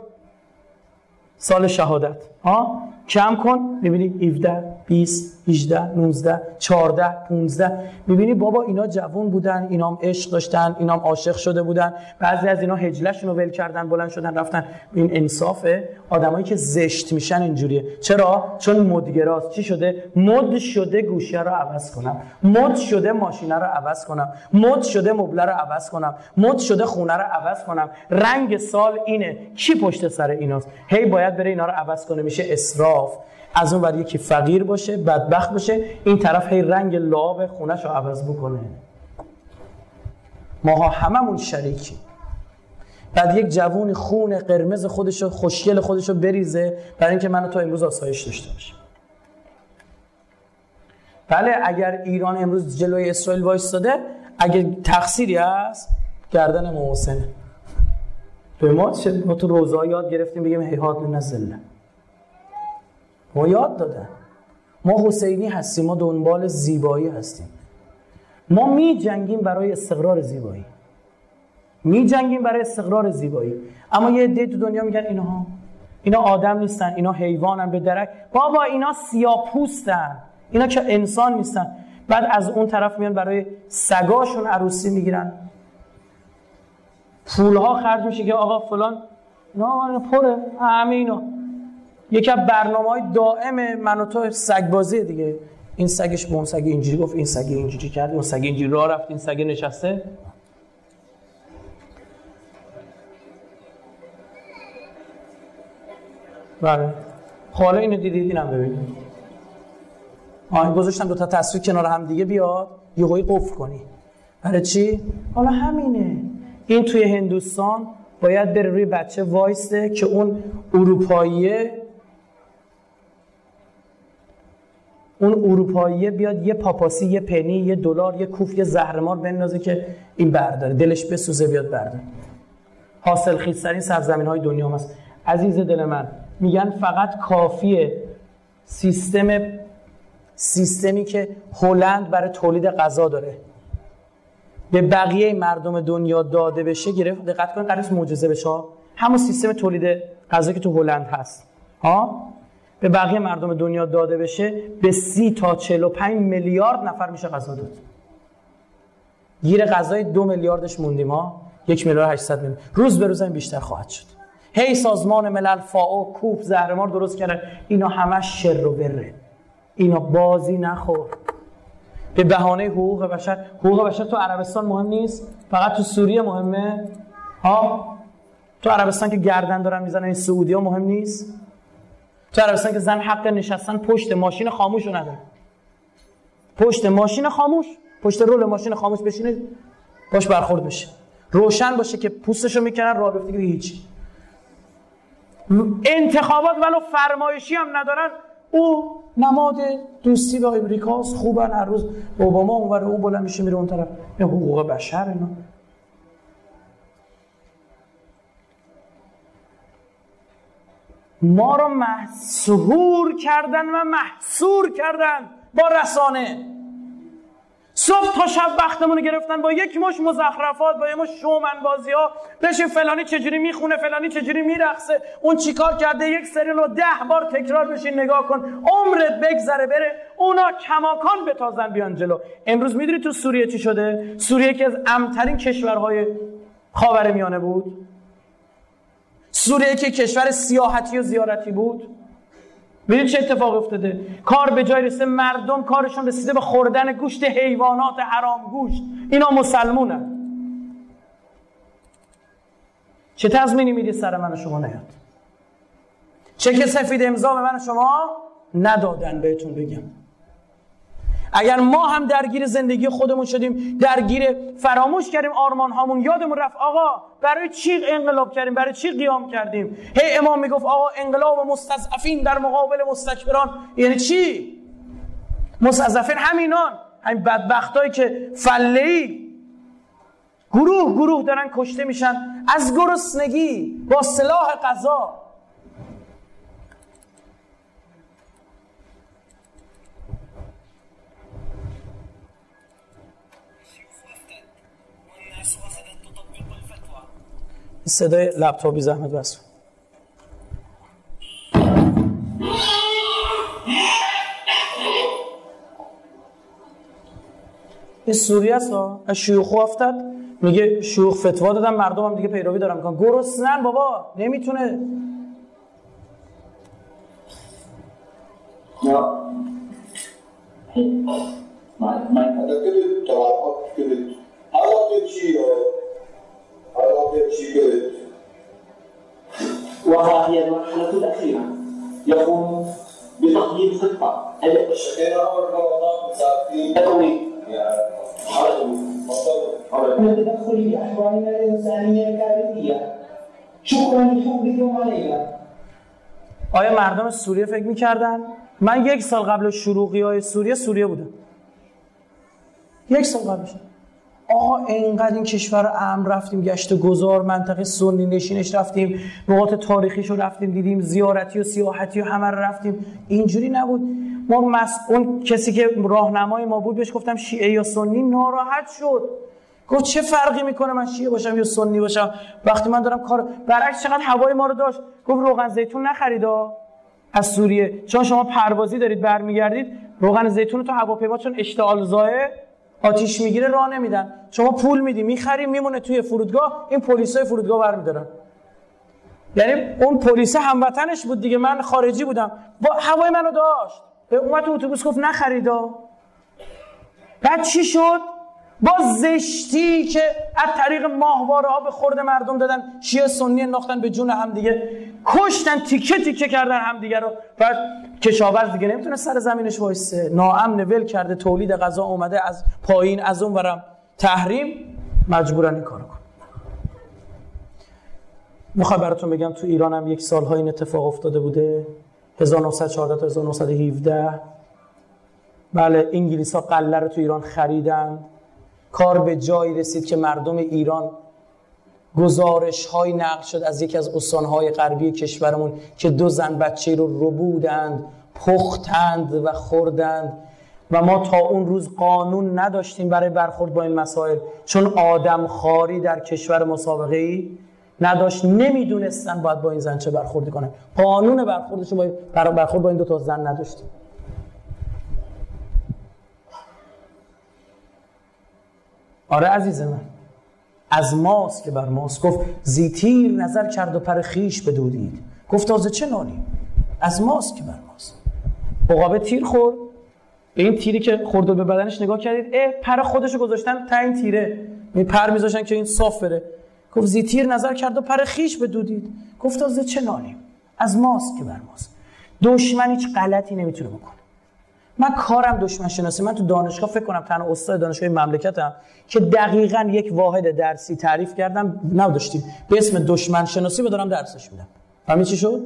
سال شهادت. ها کم کن. می‌بینی 17 20 18 19 14 15 می‌بینی بابا اینا جوون بودن اینا هم عشق داشتن اینا هم عاشق شده بودن. بعضی از اینا هجلشون رو ول کردن بلند شدن رفتن. این انصافه. آدمایی که زشت میشن اینجوریه. چرا؟ چون مدگراست. چی شده؟ مد شده گوشی رو عوض کنم. مد شده ماشینه رو عوض کنم. مد شده مبله رو عوض کنم. مد شده خونه رو عوض کنم. رنگ سال اینه. کی پشت سر ایناست؟ هی باید بره اینا رو عوض کنه. میشه اسراف. از اون ور یکی فقیر باشه بدبخت باشه این طرف هی رنگ لعاب خونش رو عوض بکنه. ماها هممون شریکی بعد یک جوون خون قرمز خودشو خوشگل خودشو بریزه برای اینکه منو تو امروز آسایش داشته باشه. بله اگر ایران امروز جلوی اسرائیل وایستاده اگر تقصیری هست گردن محسنه به ما ما تو روزا یاد گرفتیم بگیم هیهات من نزله. ما یاد دادن. ما حسینی هستیم ما دنبال زیبایی هستیم. ما می جنگیم برای استقرار زیبایی. می جنگیم برای استقرار زیبایی. اما یه عده تو دنیا میگن اینها. اینا آدم نیستن اینا حیوانن به درک. بابا اینا سیاپوستن. اینا که انسان نیستن. بعد از اون طرف میان برای سگاشون عروسی می‌گیرن. پولها خرج میشه که آقا فلان. نه پره. همه اینا. یکی از برنامه های دائم من و تو سگ بازی دیگه. این سگش به اون سگ اینجوری گفت این سگ اینجوری کرد اون سگ اینجوری راه رفت این سگ نشسته. بله. حالا اینو دیدید اینم ببینید. آن گذاشتم دو تا تصویر کنار هم دیگه بیاد یه قفل کنی. برای چی؟ حالا همینه. این توی هندوستان باید بره روی بچه وایسته که اون اروپاییه اون اروپایی بیاد یه پاپاسی یه پنی یه دلار یه کوف یه زهرمار بندازه که این برداره. دلش بسوزه بیاد برداره. حاصل خیزترین سرزمین های دنیا هم هست عزیز دل من میگن فقط کافیه سیستم سیستمی که هلند برای تولید غذا داره. به بقیه مردم دنیا داده بشه گرفت. دقت کنید قرار معجزه بشه. همون سیستم تولید غذا که تو هلند هست. ها؟ به بقیه مردم دنیا داده بشه به سی تا 45 میلیارد نفر میشه غذا داد. گیر غذای دو میلیاردش موندیم ها؟ یک میلیارد 800 میلیون روز به روز این بیشتر خواهد شد. هی سازمان ملل فاو کوپ زهرمار درست کردن. اینا همش شر و بره اینا بازی نخور. به بهانه حقوق بشر. حقوق بشر تو عربستان مهم نیست. فقط تو سوریه مهمه. ها؟ تو عربستان که گردن دارن می‌زنن این سعودی ها مهم نیست. تو عربستان که زن حق نشستن پشت ماشین خاموش رو نداره. پشت ماشین خاموش. پشت رول ماشین خاموش بشینه باش برخورد بشه. روشن باشه که پوستشو می‌کنن راه که هیچ. انتخابات ولو فرمایشی هم ندارن. او نماد دوستی با امریکاست خوبن. هر روز اوباما اونور او بلند میشه میره اون طرف. این حقوق بشر اینا. ما رو محصور کردن و محصور کردن با رسانه. صبح تا شب وقتمون گرفتن با یک مش مزخرفات با یک مش شومن بازی ها بشین فلانی چجوری می‌خونه فلانی چجوری میرقصه اون چیکار کرده یک سریال رو ده بار تکرار بشین نگاه کن. عمرت بگذره بره اونا کماکان بتازن بیان جلو. امروز می‌دونی تو سوریه چی شده؟ سوریه که از امترین کشورهای خاور میانه بود. سوریه که کشور سیاحتی و زیارتی بود. ببین چه اتفاق افتاده. کار به جای رسیده مردم کارشون رسیده به خوردن گوشت حیوانات حرام گوشت. اینا مسلمونن. چه تضمینی میدی سر من و شما نیاد؟ چه که سفید امضا به من و شما ندادن بهتون بگم. اگر ما هم درگیر زندگی خودمون شدیم درگیر فراموش کردیم آرمان هامون یادمون رفت آقا برای چی انقلاب کردیم؟ برای چی قیام کردیم؟ هی امام می‌گفت آقا انقلاب مستضعفین در مقابل مستکبران. یعنی چی؟ مستضعفین همینان. همین بدبختایی که فله گروه گروه دارن کشته میشن. از گرسنگی با سلاح غذا. صدای لپتاپی زحمت بس این سوریه است از شیوخ افتاد میگه شیوخ فتوا دادن مردم هم دیگه پیروی دارن می‌کنن گرسنن بابا نمی‌تونه وها هي المرحلة الأخيرة يقوم بتقديم خطة تكوين من التدخل في أحوالنا الإنسانية الكارثية شكرا لحبكم علينا آیا مردم سوریه فکر می‌کردن؟ من یک سال قبل شروعی های سوریه سوریه بودم یک سال قبلش آقا اینقدر این کشور امن رفتیم گشت گذار منطقه سنی نشینش رفتیم نقاط تاریخیش رو رفتیم دیدیم زیارتی و سیاحتی و همه رو رفتیم. اینجوری نبود. ما مس... اون کسی که راهنمای ما بود بهش گفتم شیعه یا سنی ناراحت شد. گفت چه فرقی می‌کنه من شیعه باشم یا سنی باشم؟ وقتی من دارم کار برعکس چقدر هوای ما رو داشت. گفت روغن زیتون نخریدا از سوریه. چون شما پروازی دارید برمیگردید روغن زیتون تو هواپیما چون اشتعال زایه آتیش می‌گیره راه نمیدن. شما پول میدی می‌خری میمونه توی فرودگاه این پلیسای فرودگاه برمیدارن. یعنی اون پلیس هموطنش بود دیگه من خارجی بودم. با هوای منو داشت. به اومد تو اتوبوس گفت نخریدا. بعد چی شد؟ با زشتی که از طریق ماهواره ها به خورد مردم دادن شیعه سنی انداختن به جون هم دیگه. کشتن تیکه تیکه کردن هم دیگه رو. بعد کشاورز دیگه نمی‌تونه سر زمینش وایسه. ناامن ول کرده تولید غذا اومده از پایین از اون برم تحریم مجبورن این کارو کن می‌خوام براتون بگم تو ایران هم یک سالها این اتفاق افتاده بوده. 1914 تا 1917 بله انگلیس ها قله رو تو ایران خریدن. کار به جایی رسید که مردم ایران گزارش های نقل شد از یکی از استانهای غربی کشورمون که دو زن بچه رو ربودند پختند و خوردند. و ما تا اون روز قانون نداشتیم برای برخورد با این مسائل چون آدم خاری در کشور مسابقه ای نداشت نمی‌دونستن باید با این زن چه برخوردی کنن. قانون برخوردش با برخورد با این دو تا زن نداشتیم. آره عزیز من. از ماست که بر ماست. گفت زیتیر نظر کرد و پر خیش بدودید. گفت تازه چه نانی؟ از ماست که بر ماست. عقابه تیر خورد. به این تیری که خورده به بدنش نگاه کردید اه پر خودشو گذاشتن تا این تیره. می پر میذاشتن که این صاف بره. گفت زیتیر نظر کرد و پر خیش بدودید. گفت تازه چه نانی؟ از ماست که بر ماست. دشمن هیچ غلطی نمی‌تونه بکنه. من کارم دشمن شناسی من تو دانشگاه فکر کنم تنها استاد دانشگاه مملکتم که دقیقا یک واحد درسی تعریف کردم نداشتیم. به اسم دشمن شناسی بدارم درسش میدم. همین چی شد؟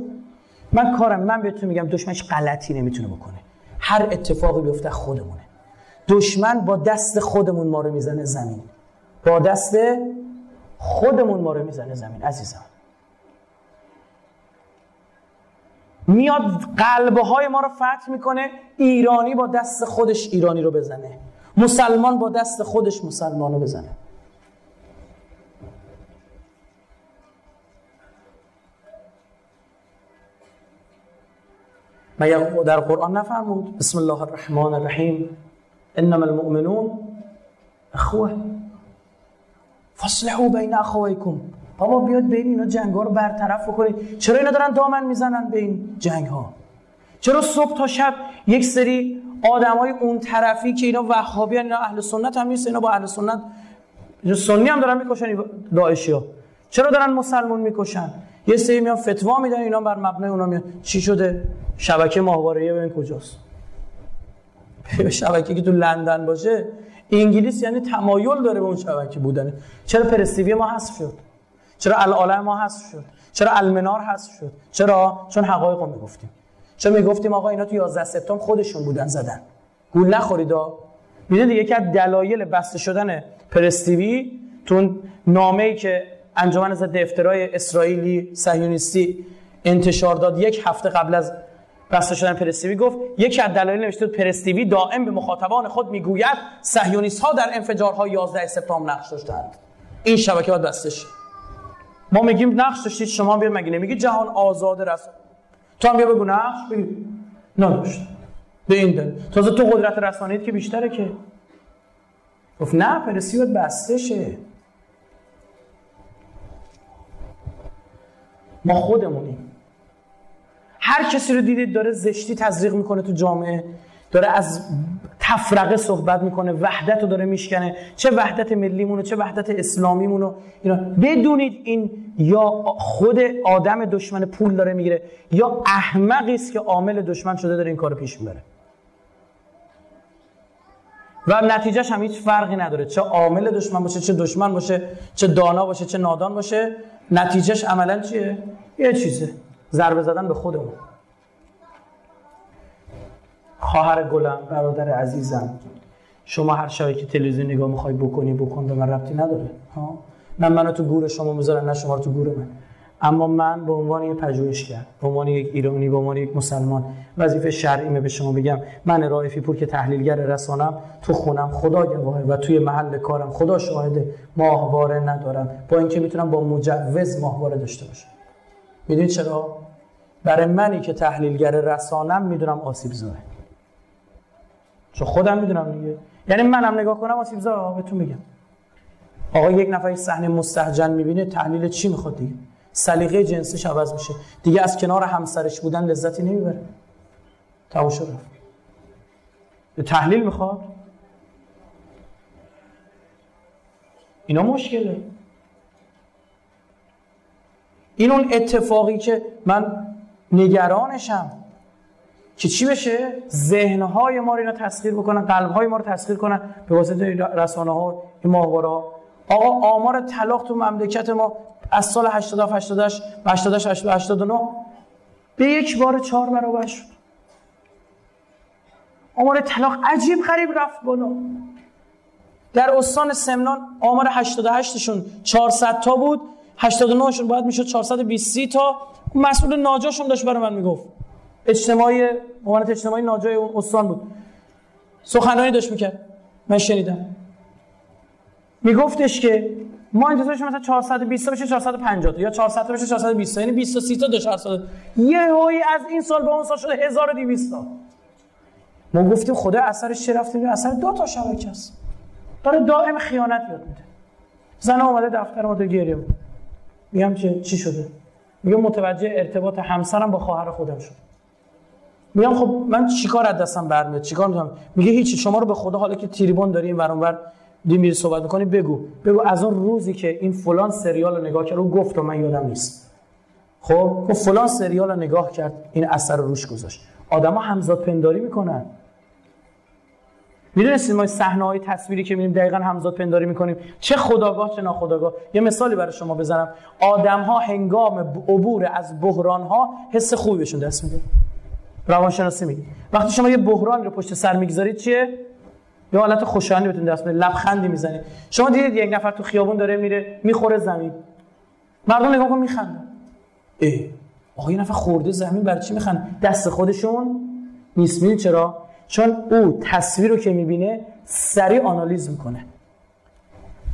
من کارم من بهتون میگم دشمنش غلطی نمی‌تونه بکنه. هر اتفاقی بیفته خودمونه. دشمن با دست خودمون ما رو می‌زنه زمین. با دست خودمون ما رو می‌زنه زمین. عزیزم. میاد قلبه های ما رو فتح می‌کنه ایرانی با دست خودش ایرانی رو بزنه. مسلمان با دست خودش مسلمان رو بزنه. مگر در قرآن نفرمود بسم الله الرحمن الرحیم انما المؤمنون اخوه. فاصلحوا بین اخویکم. بابا بیاد بین اینا جنگ ها رو برطرف بکنید. چرا اینا دارن دامن می‌زنن به این جنگ ها چرا صبح تا شب یک سری آدم های اون طرفی که اینا وهابی اینا اهل سنت هم نیست اینا با اهل سنت سنی هم دارن می‌کشن داعشی ها چرا دارن مسلمون می‌کشن؟ یه سری میان فتوا میدن اینا بر مبنای اونا میان. چی شده؟ شبکه ماهواره ببین کجاست؟ شبکه که تو لندن باشه؟ انگلیس یعنی تمایل داره به اون شبکه بودنه چرا پرستیوی ما حذف شد؟ چرا العالم ما حذف شد؟ چرا المنار حذف شد؟ چرا؟ چون حقایق رو می‌گفتیم. چون می‌گفتیم آقا اینا تو 11 سپتامبر خودشون بودن زدن. گول نخورید می‌دونید یکی از دلایل بسته شدن پرستیوی تو نامه ای که انجمن ضد افترای اسرائیلی صهیونیستی انتشار داد یک هفته قبل از بسته شدن پرستیوی گفت یکی از دلایل نوشته پرستیوی دائم به مخاطبان خود می‌گوید صهیونیست ها در انفجارهای 11 سپتامبر نقش داشتند. این شبکه باید بسته ما میگیم نقش داشتید شما بیا مگه نمیگی جهان آزاد رسان تو هم بیا بگو نقش بگو. نداشت. به این دل تازه تو قدرت رسانیت که بیشتره که. گفت نه پرسی باید بسته شه ما خودمونیم. هر کسی رو دیدید داره زشتی تزریق می‌کنه تو جامعه داره از تفرقه صحبت می‌کنه وحدت رو داره میشکنه. چه وحدت ملیمونو چه وحدت اسلامیمونو. اینا بدونید این یا خود آدم دشمن پول داره می‌گیره یا احمقی است که عامل دشمن شده داره این کارو پیش می‌بره. و نتیجهش هم هیچ فرقی نداره. چه عامل دشمن باشه چه دشمن باشه چه دانا باشه چه نادان باشه. نتیجهش عملا چیه؟ یه چیزه. ضربه زدن به خودمون. خواهر گلم برادر عزیزم. شما هر شبی که تلویزیون نگاه می‌خوای بکنی بکن به من ربطی نداره. ها؟ نه منو تو گور شما می‌ذارن نه شما تو گور من. اما من به عنوان یک پژوهشگر به عنوان یک ایرانی به عنوان یک مسلمان وظیفه شرعیمه به شما بگم. من رائفی پور که تحلیلگر رسانم تو خونم خدا گواهه و توی محل کارم خدا شاهده ماهواره ندارم. با اینکه می‌تونم با مجوز ماهواره داشته باشم. می‌دونید چرا؟ برای منی که تحلیلگر رسانم می‌دونم آسیب زاره چون خودم می‌دونم دیگه. یعنی منم نگاه کنم آسیب زا بهتون میگم. آقا یک نفر صحنه مستهجن می‌بینه تحلیل چی می‌خواد دیگه؟ سلیقه جنسیش عوض میشه. دیگه از کنار همسرش بودن لذتی نمی‌بره. تموم شد. تحلیل می‌خواد؟ اینا مشکله. این اون اتفاقی که من نگرانشم. که چی بشه؟ ذهنهای ما رو اینا تسخیر بکنن قلبهای ما رو تسخیر کنن. به واسطه رسانه ها این ماهواره آقا آمار طلاق تو مملکت ما از سال 87 88 88 89 به یک بار چهار برابر شد. آمار طلاق عجیب غریب رفت بالا. در استان سمنان آمار 88 شون 400 تا بود. 89 شون باید می‌شد 420 تا. مسئول ناجاشون داشت برای من می‌گفت. اجتماعی مهمانت اجتماعی ناجای اون استان بود. سخنرانی داشت می‌کرد. من شنیدم. میگفتش که ما انتظارش مثلا 420 تا بشه 450 تا یا 400 تا بشه 420 تا یعنی 20 تا 30 تا داشت هر سال یه هایی از این سال به اون سال شده 1200 تا. ما گفتیم خدا اثرش چه رفتیم اثر دو تا شبکه است. داره دائم خیانت یاد میده. زن اومده دفتر ما گریه میگم چه چی شده؟ میگم متوجه ارتباط همسرم با خواهر خودم شد. میگم خب من چیکار از دستم برمیاد؟ چیکار می‌کنم؟ میگه هیچی شما رو به خدا حالا که تریبون داری این ور دی میری صحبت می‌کنی بگو. بگو از اون روزی که این فلان سریال رو نگاه کرد و گفت و من یادم نیست. خب گفت فلان سریال رو نگاه کرد این اثر رو روش گذاشت. آدما همزاد پنداری می‌کنن. می‌دونستید ما صحنه های تصویری که می‌بینیم دقیقا همزاد پنداری می‌کنیم؟ چه خداگاه چه ناخداگاه. یه مثالی برای شما بزنم. آدم ها هنگام عبور از بحران ها حس خوبی بهشون دست میده. روانشناسی میگه. وقتی شما یه بحران رو پشت سر می‌گذارید چیه؟ یه حالت خوشایندی بهتون دست میده لبخندی می‌زنید. شما دیدید یک نفر تو خیابون داره میره می‌خوره زمین. مردم نگاه کن میخندن. ای آقا یه نفر خورده زمین برای چی میخند دست خودشون نیست. چرا؟ چون او تصویر رو که می‌بینه سریع آنالیز می‌کنه.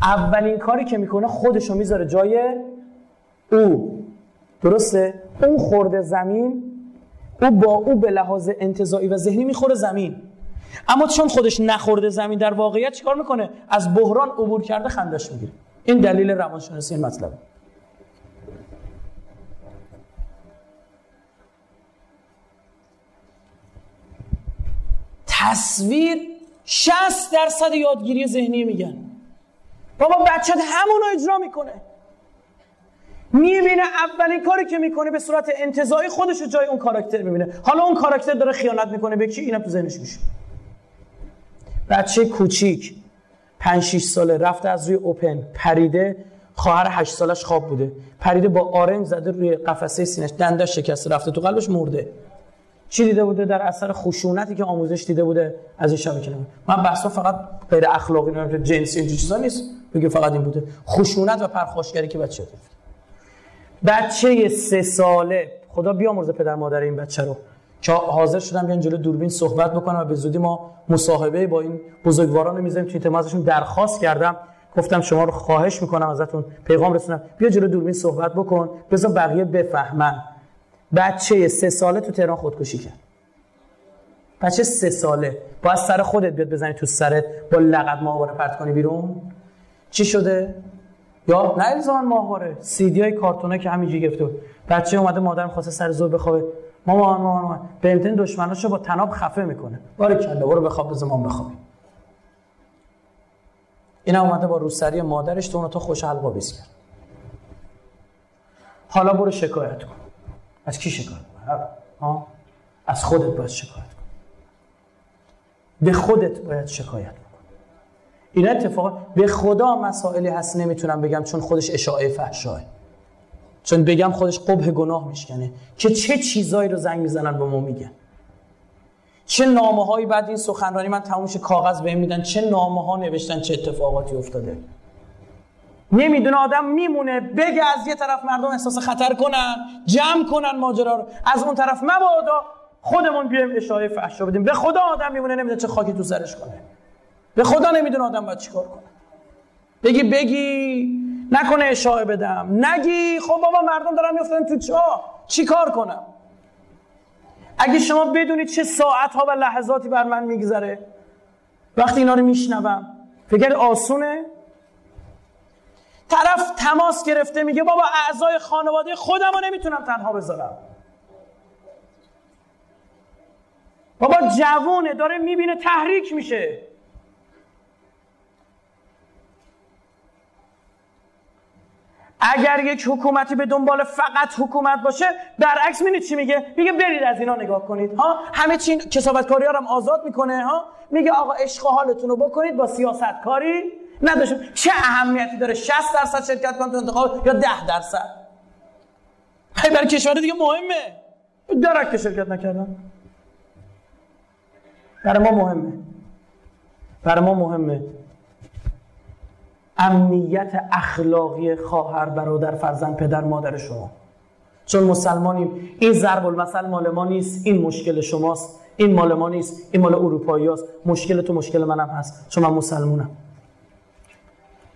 اولین کاری که می‌کنه خودش رو می‌ذاره جای او. درسته؟ اون خورده زمین او با او به لحاظ انتظایی و ذهنی می‌خوره زمین. اما چون خودش نخورده زمین در واقعیت چیکار می‌کنه؟ از بحران عبور کرده خندش می‌گیره. این دلیل روانشناسی این مطلبه تصویر 60 درصد یادگیری ذهنی میگن. بابا بچت همونو اجرا می‌کنه. می‌بینه اولین کاری که می‌کنه به صورت انتظایی خودش رو جای اون کاراکتر می‌بینه. حالا اون کاراکتر داره خیانت می‌کنه به کی؟ اینم تو ذهنش میشه. بچه کوچیک 5 6 ساله رفته از روی اوپن پریده خواهر 8 سالش خواب بوده. پریده با آرنج زده روی قفسه سینش دندش شکسته رفته تو قلبش مرده. چی دیده بوده؟ در اثر خشونتی که آموزش دیده بوده از این شبکه من بحثا فقط غیر اخلاقی نه جنسی این چیزا نیست. بگه فقط این بوده. خشونت و پرخاشگری که بچه داره. بچه سه ساله. خدا بیامرز پدر مادر این بچه رو. که حاضر شدم بیان جلو دوربین صحبت بکنم و به زودی ما مصاحبه با این بزرگواران می‌ذاریم. که ازشون درخواست کردم. گفتم شما رو خواهش می‌کنم ازتون پیغام رسونم. بیا جلو دوربین صحبت بکن. بذار بقیه بفهمن. بچه سه ساله تو تهران خودکشی کرد. بچه سه ساله. با سر خودت بیاد بزنی تو سرت. با لغت ماهواره پرت کنی بیرون. چی شده؟ یا نه الزاما ماهواره. سیدی های کارتونه که همینجوری گرفته بود. بچه اومده مادرم خواسته سر زور بخوابه. مامان مامان مامان. بنتن دشمناشو با تناب خفه می‌کنه. باره کله برو بخواب بزن ما بخوابیم این اومده با روسری مادرش تو اون تو خوش حلقا بیز کرد حالا برو شکایت کن. از کی شکایت ها؟ از خودت باید شکایت کن. به خودت باید شکایت این اتفاق به خدا مسائلی هست نمی‌تونم بگم چون خودش اشاعه فحشاه. چون بگم خودش قبه گناه میشکنه که چه چیزایی رو زنگ می‌زنن به ما میگن. چه نامه هایی بعد این سخنرانی من تمومش کاغذ بهم میدن چه نامه ها نوشتن چه اتفاقاتی افتاده. نمی‌دونه آدم میمونه بگه از یه طرف مردم احساس خطر کنن جمع کنن ماجرا رو. از اون طرف مبادا خودمون بیایم اشاره فحشا بدیم. به خدا آدم میمونه نمی‌دونه چه خاکی تو سرش کنه. به خدا نمی‌دونه آدم باید چیکار کنه. بگی بگی. نکنه اشاره بدم. نگی. خب بابا مردم دارن میفتن تو چا؟ چی کار کنم؟ اگه شما بدونید چه ساعت ها و لحظاتی بر من میگذره وقتی اینا رو میشنوم فکر آسونه؟ طرف تماس گرفته میگه بابا اعضای خانواده خودم رو نمی‌تونم تنها بذارم. بابا جوونه داره می‌بینه تحریک میشه. اگر یک حکومتی به دنبال فقط حکومت باشه برعکس می‌بینید چی میگه؟ میگه برید از اینا نگاه کنید ها؟ همه چی کسابت کاری هم آزاد می‌کنه ها؟ میگه آقا عشق حالتون رو بکنید با سیاست کاری نداشتم چه اهمیتی داره 60 درصد شرکت کنم تو انتخاب یا 10 درصد؟ برای کشور دیگه مهمه. درک که شرکت نکردم برای ما مهمه. برای ما مهمه. امنیت اخلاقی خواهر برادر فرزند پدر مادر شما. چون مسلمانیم این ضرب المثل مال ما نیست این مشکل شماست این مال ما نیست این مال اروپایی هست. مشکل تو مشکل منم هست چون من مسلمونم.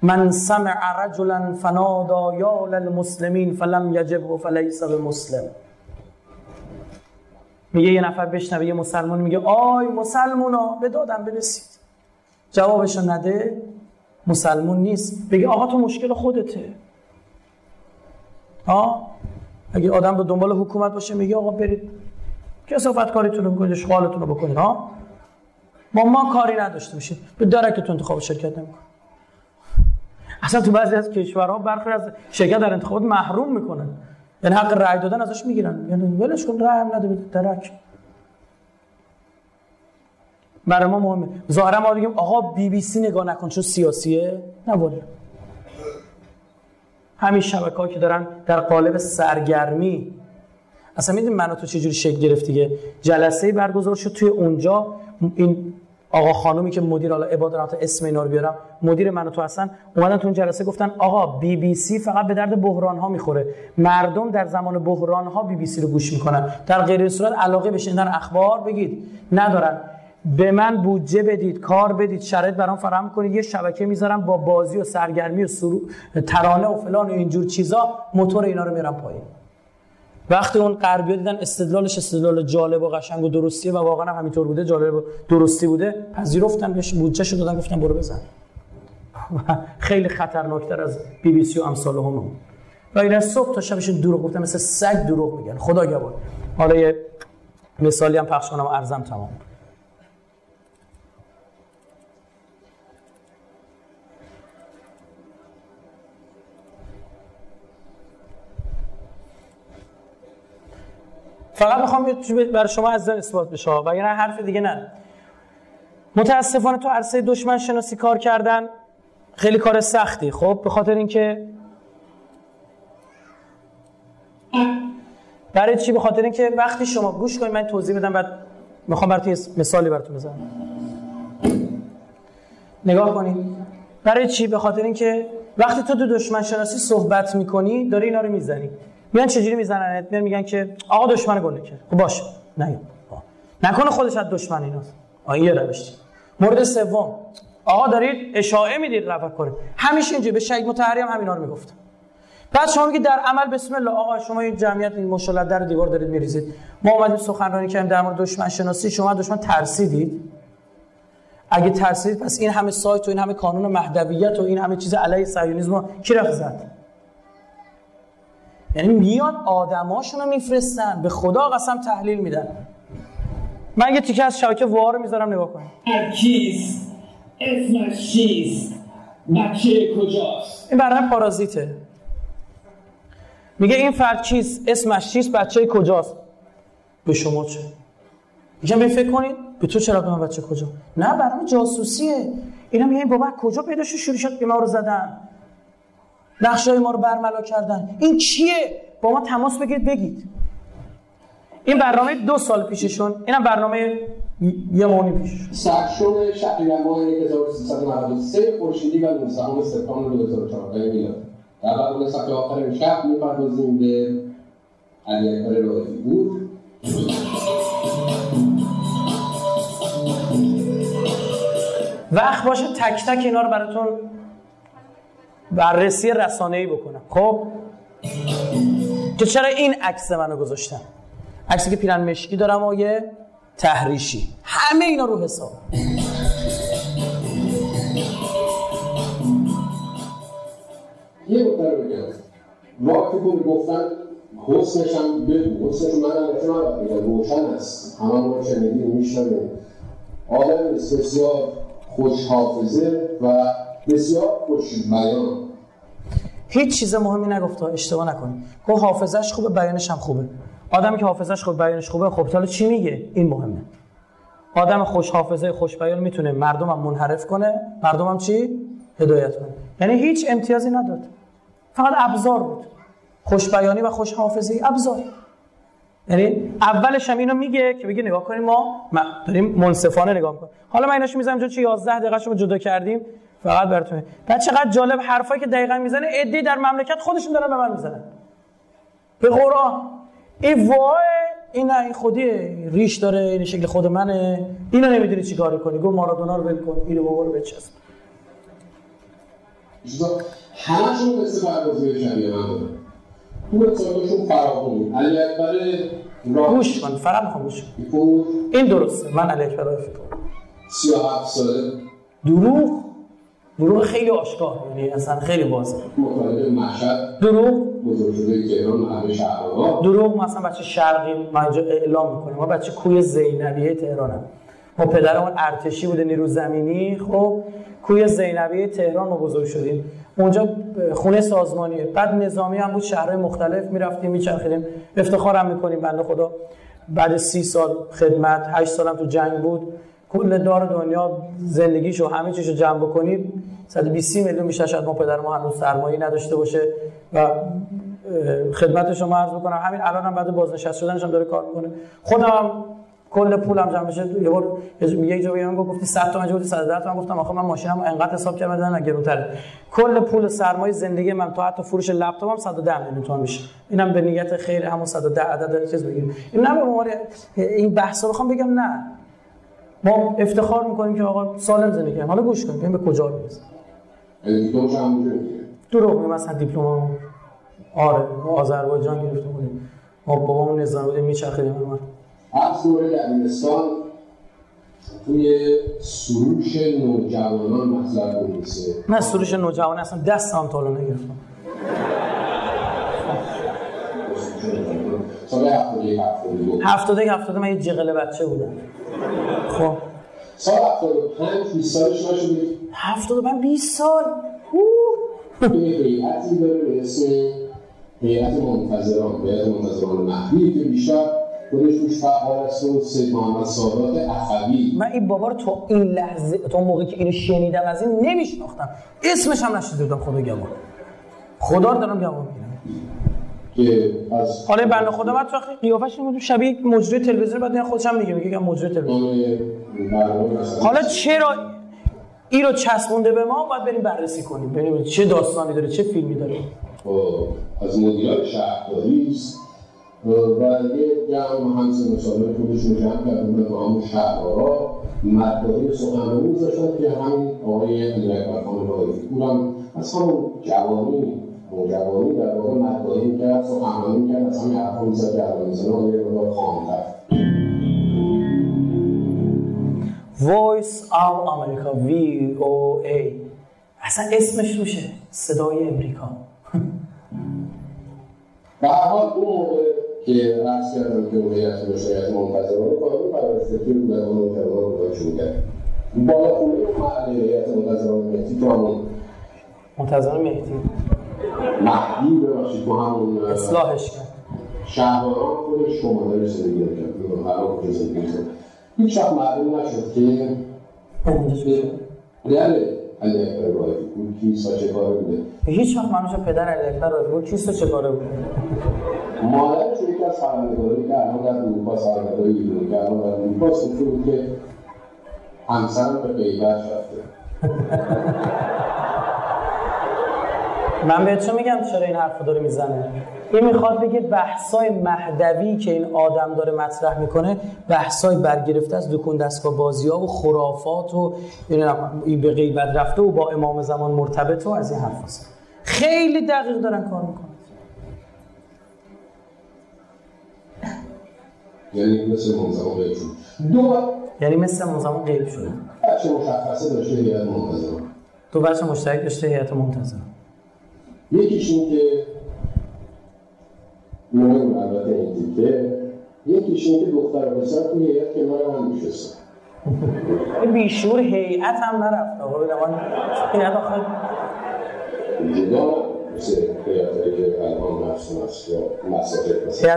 من سمع رجلا فنادا یا للمسلمین فلم یجبه فلیس مسلم میگه یه نفر بشنوه یه مسلمان میگه آی مسلمونا به دادم برسید جوابشو نده. مسلمون نیست. بگه آقا تو مشکل خودته. ها اگه آدم به دنبال حکومت باشه میگه آقا برید. کسافت کاریتون رو بکنید اشغالتون رو بکنید ها ما ما کاری نداشته باشید. به درکتون انتخاب شرکت نمیکن اصلا تو بعضی از کشورها برخی از شرکت در انتخابات محروم می‌کنن. یعنی حق رأی دادن ازش می‌گیرن. یعنی ولش کن رأی هم نده درک. برای ما مهمه. ظاهرا ما بگیم آقا بی بی سی نگاه نکن چون سیاسیه. نه والا. همین شبکه که دارن در قالب سرگرمی. اصلا می‌دونی منو تو چجوری شکل گرفت دیگه جلسه برگزار شد توی اونجا. این آقا خانومی که مدیر حالا عبادت اسم اینا رو بیارم مدیر منو تو اصلا اومدن تو اون جلسه گفتن آقا بی بی سی فقط به درد بحران ها می‌خوره. مردم در زمان بحران ها بی بی سی رو گوش می‌کنن. در غیر صورت علاقه به شنیدن اخبار بگید. ندارن. به من بودجه بدید کار بدید شرایط برام فراهم کنید. یه شبکه می‌ذارم با بازی و سرگرمی و سرو... ترانه و فلان و اینجور چیزا موتور اینا رو میرم پایین. وقتی اون غربی دیدن استدلالش استدلال جالب و قشنگ و درستیه و واقعا هم همینطور بوده جالب و درستی بوده پذیرفتن بهش بودجه شد دادن گفتن برو بزن. خیلی خطرناکتر از بی بی سی و امثال هم. و این صبح تا شبش دروغ گفتن مثل سگ دروغ میگن. خدا گواه حالا یه مثالی هم پخش کنم و ارزم تمام. فقط می‌خوام برای شما از اثبات بشه و یعنی حرف دیگه نه. متاسفانه تو عرصه دشمن شناسی کار کردن خیلی کار سختی. خب به خاطر اینکه برای چی؟ به خاطر اینکه وقتی شما گوش کنید من توضیح بدم بعد می‌خوام براتون مثالی براتون بزنم. نگاه کنید. برای چی؟ به خاطر اینکه وقتی تو دو دشمن شناسی صحبت می‌کنی داری اینا رو می‌زنی. میان چجوری میزننت؟ میان میگن که آقا دشمن گله کرد. خب باشه. نه. نکنه خودش از دشمن ایناست. آ یه روش مورد سوم. آقا دارید اشاعه می‌دید رفع کنید. همیشه اینجوری. به شهید مطهری هم همینا رو می‌گفت. بعد شما میگید در عمل بسم الله. آقا شما این جمعیت این مشالله در دیوار دارید میریزید. ما اومدیم سخنرانی کردیم در مورد دشمن شناسی. شما دشمن ترسیدید؟ اگه ترسیدید پس این همه سایت و این همه کانون مهدویت و این همه چیز علیه صهیونیسم کی رفت زد؟ یعنی میاد آدماشون رو میفرستن به خدا قسم تحلیل میدن. من یه تیکه از شبکه وار می‌ذارم نگاه کنید کیست اسمش چیست بچه کجاست؟ این برنامه پارازیته. میگه این فرد چیست؟ اسمش چیست بچه کجاست؟ به شما چه؟ میگم به فکر کنید به تو چرا من بچه کجا؟ نه برنامه جاسوسیه. اینا میگن بابا کجا پیدا شد شروع شد ما رو زدن. نقشه ما رو برملا کردن. این چیه؟ با ما تماس بگیرید بگید. این برنامه دو سال پیششون اینم برنامه یه مونی پیش سرشون شهریور ماه 1393 خورشیدی و 19 سپتامبر 2014 میلادی در برنامه صفحه آخر این شب می‌پردازیم به علی اکبر رائفی بود وقت باشه تک تک اینا رو براتون بررسی ای بکنم. خب؟ که چرا این عکس منو گذاشتم عکسی که پیرن مشکی دارم و یه تحریشی. همه اینا رو حساب. یه بکنه بگم. وقتی که گفتن حسنش هم بگو حسنش من هم اتنا بگم روشن است. همه ما شنیدیم میشنویم. آدم بسیار خوش حافظه و بسیار خوش بیان. هیچ چیز مهمی نگفته اشتباه نکنید گفت حافظش خوبه بیانش هم خوبه. آدمی که حافظش خوبه بیانش خوبه خب حالا چی میگه؟ این مهمه. آدم خوش حافظه خوش بیان می‌تونه مردم هم منحرف کنه مردم هم چی؟ هدایت کنه. یعنی هیچ امتیازی نداد. فقط ابزار بود. خوش بیانی و خوش حافظه ابزار. یعنی اولش هم اینو میگه که بگه نگاه کنیم ما داریم منصفانه نگاه می‌کنیم. حالا من ایناشو می‌ذارم چون 11 دقیقه شما جدا کردیم. فقط براتون بعد چقدر جالب حرفایی که دقیقا می‌زنه. ادی در مملکت خودشون دارن به من می‌زنن. به قرآن. این وای این این خودی ریش داره این شکل خود منه. اینو نمی‌دونی چی کاری کنی. گو مارادونا رو ول کن. اینو بابا رو بچسب. همشون مثل پردازی شبیه هم داره خوب سالشون فراخونی علی اکبر گوش کن. فقط می‌خوام گوش این درسته. من علی اکبر راه و هفت ساله دروغ. دروغ خیلی آشکار یعنی اصلا خیلی واضحه مطالعه مشهد دروغ؟ بزرگ شده تهران شهرها. دروغ مثلا بچه شرقی ما اینجا اعلام می‌کنیم. ما بچه کوی زینبیه تهرانم ما پدرمون ارتشی بوده نیرو زمینی خب کوی زینبیه تهران ما بزرگ شدیم. اونجا خونه سازمانیه. بعد نظامی هم بود شهرهای مختلف می‌رفتیم میچرخیدیم. افتخارم می‌کنیم بنده خدا. بعد سی سال خدمت هشت سالم تو جنگ بود. کل دار دنیا زندگیشو همه چیشو جمع بکنید 120 میلیون بیشتر شاید ما پدر ما هنوز سرمایه نداشته باشه و خدمت شما عرض بکنم. همین الان هم بعد بازنشست شدنش هم داره کار می‌کنه. خودم هم کل پولم جمع بشه یه بار یه جایی من گفتی 100 تومن گفتی 110 تومن. گفتم آخه من ماشینم انقدر حساب کردم نه گرونتره. کل پول سرمایه زندگی من تا حتی فروش لپتاپم 110 میلیون تومن میشه. اینم به نیت خیر همون 110 عدد چیز بگیریم این نه به این بحثا بخوام بگم نه. ما افتخار می‌کنیم که آقا سالم زندگی کنیم حالا گوش کنیم به کجا می‌رسیم. دیپلمش هم دروغ میگم مثلا دیپلم آره آذربایجان گرفته بودیم ما بابامون نظام بودیم میچرخیدیم. ما از دوره دبیرستان توی سروش نوجوانان مطلب بنویسه من سروش نوجوانان اصلا دست هم تالو نگرفتم. سال هفتاده هفتاده من یه جغل بچه بودم. خب. سال هفتاده پنج بیست سالش نشدید هفتاده من بیست سال. یه هیئتی داره به اسم هیئت منتظران هیئت منتظران مهدی که بیشتر خودش روش فعال است و سید محمد سادات اخوی من این بابا رو تو این لحظه تا موقعی که اینو شنیدم از این نمیشناختم. اسمش هم نشیده بودم خدا گواه خدا رو دارم گواه می‌گیرم که از حالا بنده خدا بعد تو قیافش بود شبیه مجری تلویزیون بعد خودش هم میگه میگه که مجری تلویزیون. حالا چرا این رو چسبونده به ما؟ باید بریم بررسی کنیم ببینیم چه داستانی داره چه فیلمی داره. خب، از مدیران شهرداری است و یه جمع همسه مسابقه خودشون جمع کردن به همون شهرها مداری سخنرانی گذاشتن که همین آقای علی اکبر خان رائفی پور هم از همون جوانی نوجوانی در واقع مداری کرد سخنرانی کرد. از همین حرفا می‌زد که می‌زنه آقای مقدار خامتر Voice of America VOA اصلا اسمش روشه. صدای امریکا. به هر حال اون موقع که رأس کردم که هیئت مشایعت منتظران قانون رو در اون نوجوان رو باشون کرد بالا خونه محل هیئت منتظران مهدی تو همون منتظر مهدی. مهدی ببخشید تو همون اصلاحش کرد. شهران خودش شماره زندگی کرد هر کجا زندگی کرد هیچ وقت معلوم نشد که پدر علی اکبر رائفی پور کیست و چه کاره بوده؟ هیچ وقت منوش پدر علی اکبر رائفی پور کیست و چه کاره بود مادرش یکی از خبرنگارایی که الان در اروپا سرمایه‌داری ایرانی که الان در اروپا گفته بود که همسرم به غیبت رفته. من بهتون میگم چرا این حرفو داره می‌زنه. این می‌خواد بگه بحثای مهدوی که این آدم داره مطرح می‌کنه بحثای برگرفته از دکون دستگاه بازی ها و خرافات و این به غیبت رفته و با امام زمان مرتبط و از این حرف هست. خیلی دقیق دارن کار می‌کنن. یعنی مثل منظم غیب شد. دو یعنی مثل زمان غیب شده بچه مشخصه داشته هیئت منتظران دو بچه مشترک داشته هیئت منتظر یکیش این که مهم البته این تیکه یکیش این که دختر و پسر توی هیئت کنار هم میشستن این بیشور هیئت هم نرفت آقا ببین آقا این آخه جدا مثل هیئتایی که الان مرسوم است یا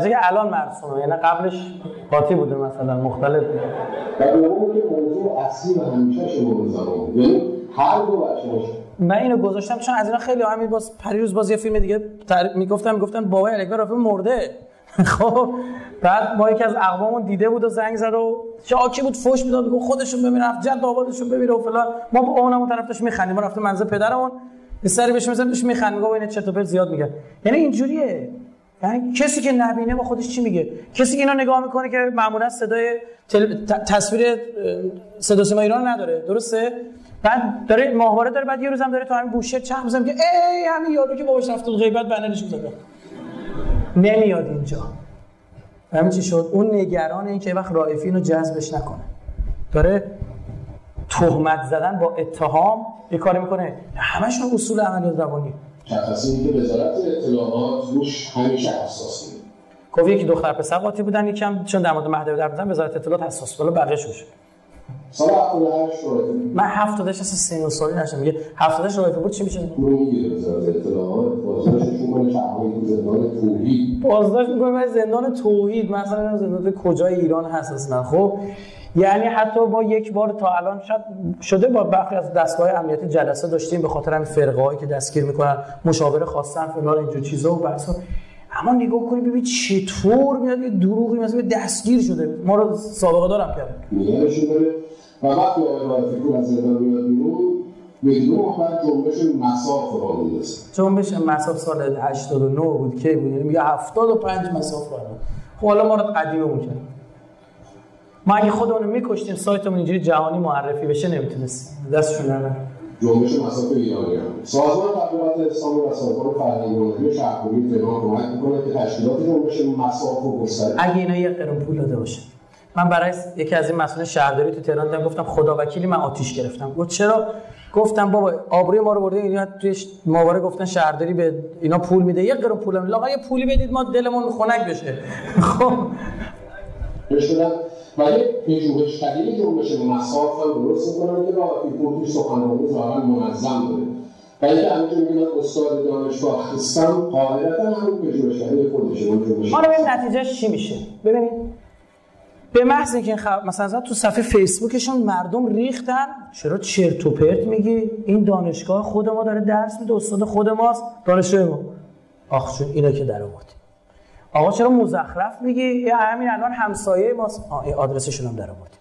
که الان مرسومه یعنی قبلش قاطی بوده مثلا مختلف. بوده و دوم که موضوع اصلی و همیشه شما زمان یعنی هر دو بچه‌اش من اینو گذاشتم چون از اینا خیلی همین باز پریروز باز یه فیلم دیگه تر... می‌گفتم می‌گفتن بابا الکبر رافی مرده. خب بعد ما یکی از اقوامون دیده بود و زنگ زد و شاکی بود فوش می‌داد گفت خودشون ببین رفت جد آبادشون ببین و فلان. ما با اونمون طرف داشت میخندیم ما رفتیم منزل پدرمون یه سری بهش می‌زنیم داشت میخند میگه این چطور پرت زیاد میگه. یعنی اینجوریه. یعنی کسی که نبینه با خودش چی میگه؟ کسی که اینو نگاه می‌کنه که معمولا صدای تل... تصویر صدا سیما ایران نداره. درسته؟ بعد داره ماهواره داره بعد یه روزم داره تو همین بوشهر چه می‌زنه که ای همین یارو که باباش رفت غیبت بنرش زده نمیاد اینجا. همین چی شد؟ اون نگران این که وقت رائفی اینو جذبش نکنه. داره تهمت زدن با اتهام یه کاری می‌کنه. همشون اصول عملیات روانی تفاصیلی که وزارت اطلاعات روش همیشه حساس گفت یکی دختر پسر قاطی بودن یکم چون در مورد مهدوی در بودن وزارت اطلاعات حساس ولی بقیه شد. سال 78 رایفی من 78 اصلا سن و سالی نشم میگه 78 رایفی بود چی میشه؟ اونو می‌گیره وزارت اطلاعات بازداشتش می‌کنه شهرهای تو زندان توحید. بازداشت می‌کنه برای زندان توحید. مثلا زندان کجای ایران هست اصلا. خب یعنی حتی با یک بار تا الان شاید شده با برخی از دستگاه امنیتی جلسه داشتیم به خاطر همین فرقه هایی که دستگیر می‌کنن مشاوره خواستن فلان اینجور چیزا و بحثا. اما نگاه کنید ببین چطور میاد یه دروغی مثلا دستگیر شده. ما رو سابقه دارم کرد. و وقتی آقای پور از زندان میاد بیرون بدون بعد جنبش مساف رو می‌رسه جنبش مساف سال 89 بود کی بود؟ یعنی میگه 75 مساف رو خب حالا ما رو قدیممون کرد. ما اگه خودمون میکشتیم سایتمون اینجوری جهانی معرفی بشه نمی‌تونستیم دستشون نرم جنبش مساف ایرانی هم. سازمان تبلیغات اسلامی و سازمان فرهنگی هنری شهرخوبی تهران کمک می‌کنه که تشکیلات جنبش مساف و گستره اگه اینا یه قرون پول داده باشه. من برای یکی از این مسئولین شهرداری تو تهران دیدم گفتم خدا وکیلی من آتیش گرفتم. گفت چرا؟ گفتم بابا آبروی ما رو برده اینا توی ماوره گفتن شهرداری به اینا پول میده. یه قرون پولم لاغا یه پولی بدید ما دلمون خنک بشه. خب. بشنن ولی پژوهشگری جنبش مساف هم درست می‌کنن که راه توی سخنرانی ظاهرا منظم بوده. و اینکه همینجور میگن استاد دانشگاه هستم قاعدتا همون پژوهشگری خودشه اون جنبش حالا ببین نتیجهش چی میشه؟ ببینید به محض اینکه این خب... مثلا تو صفحه فیسبوکشون مردم ریختن چرا چرت و پرت میگی؟ این دانشگاه خود ما داره درس میده استاد خود ماست دانشجوی ما. آخ چون اینا که در آورد آقا چرا مزخرف میگی؟ همین الان همسایه ماست. آدرسشون هم در آورد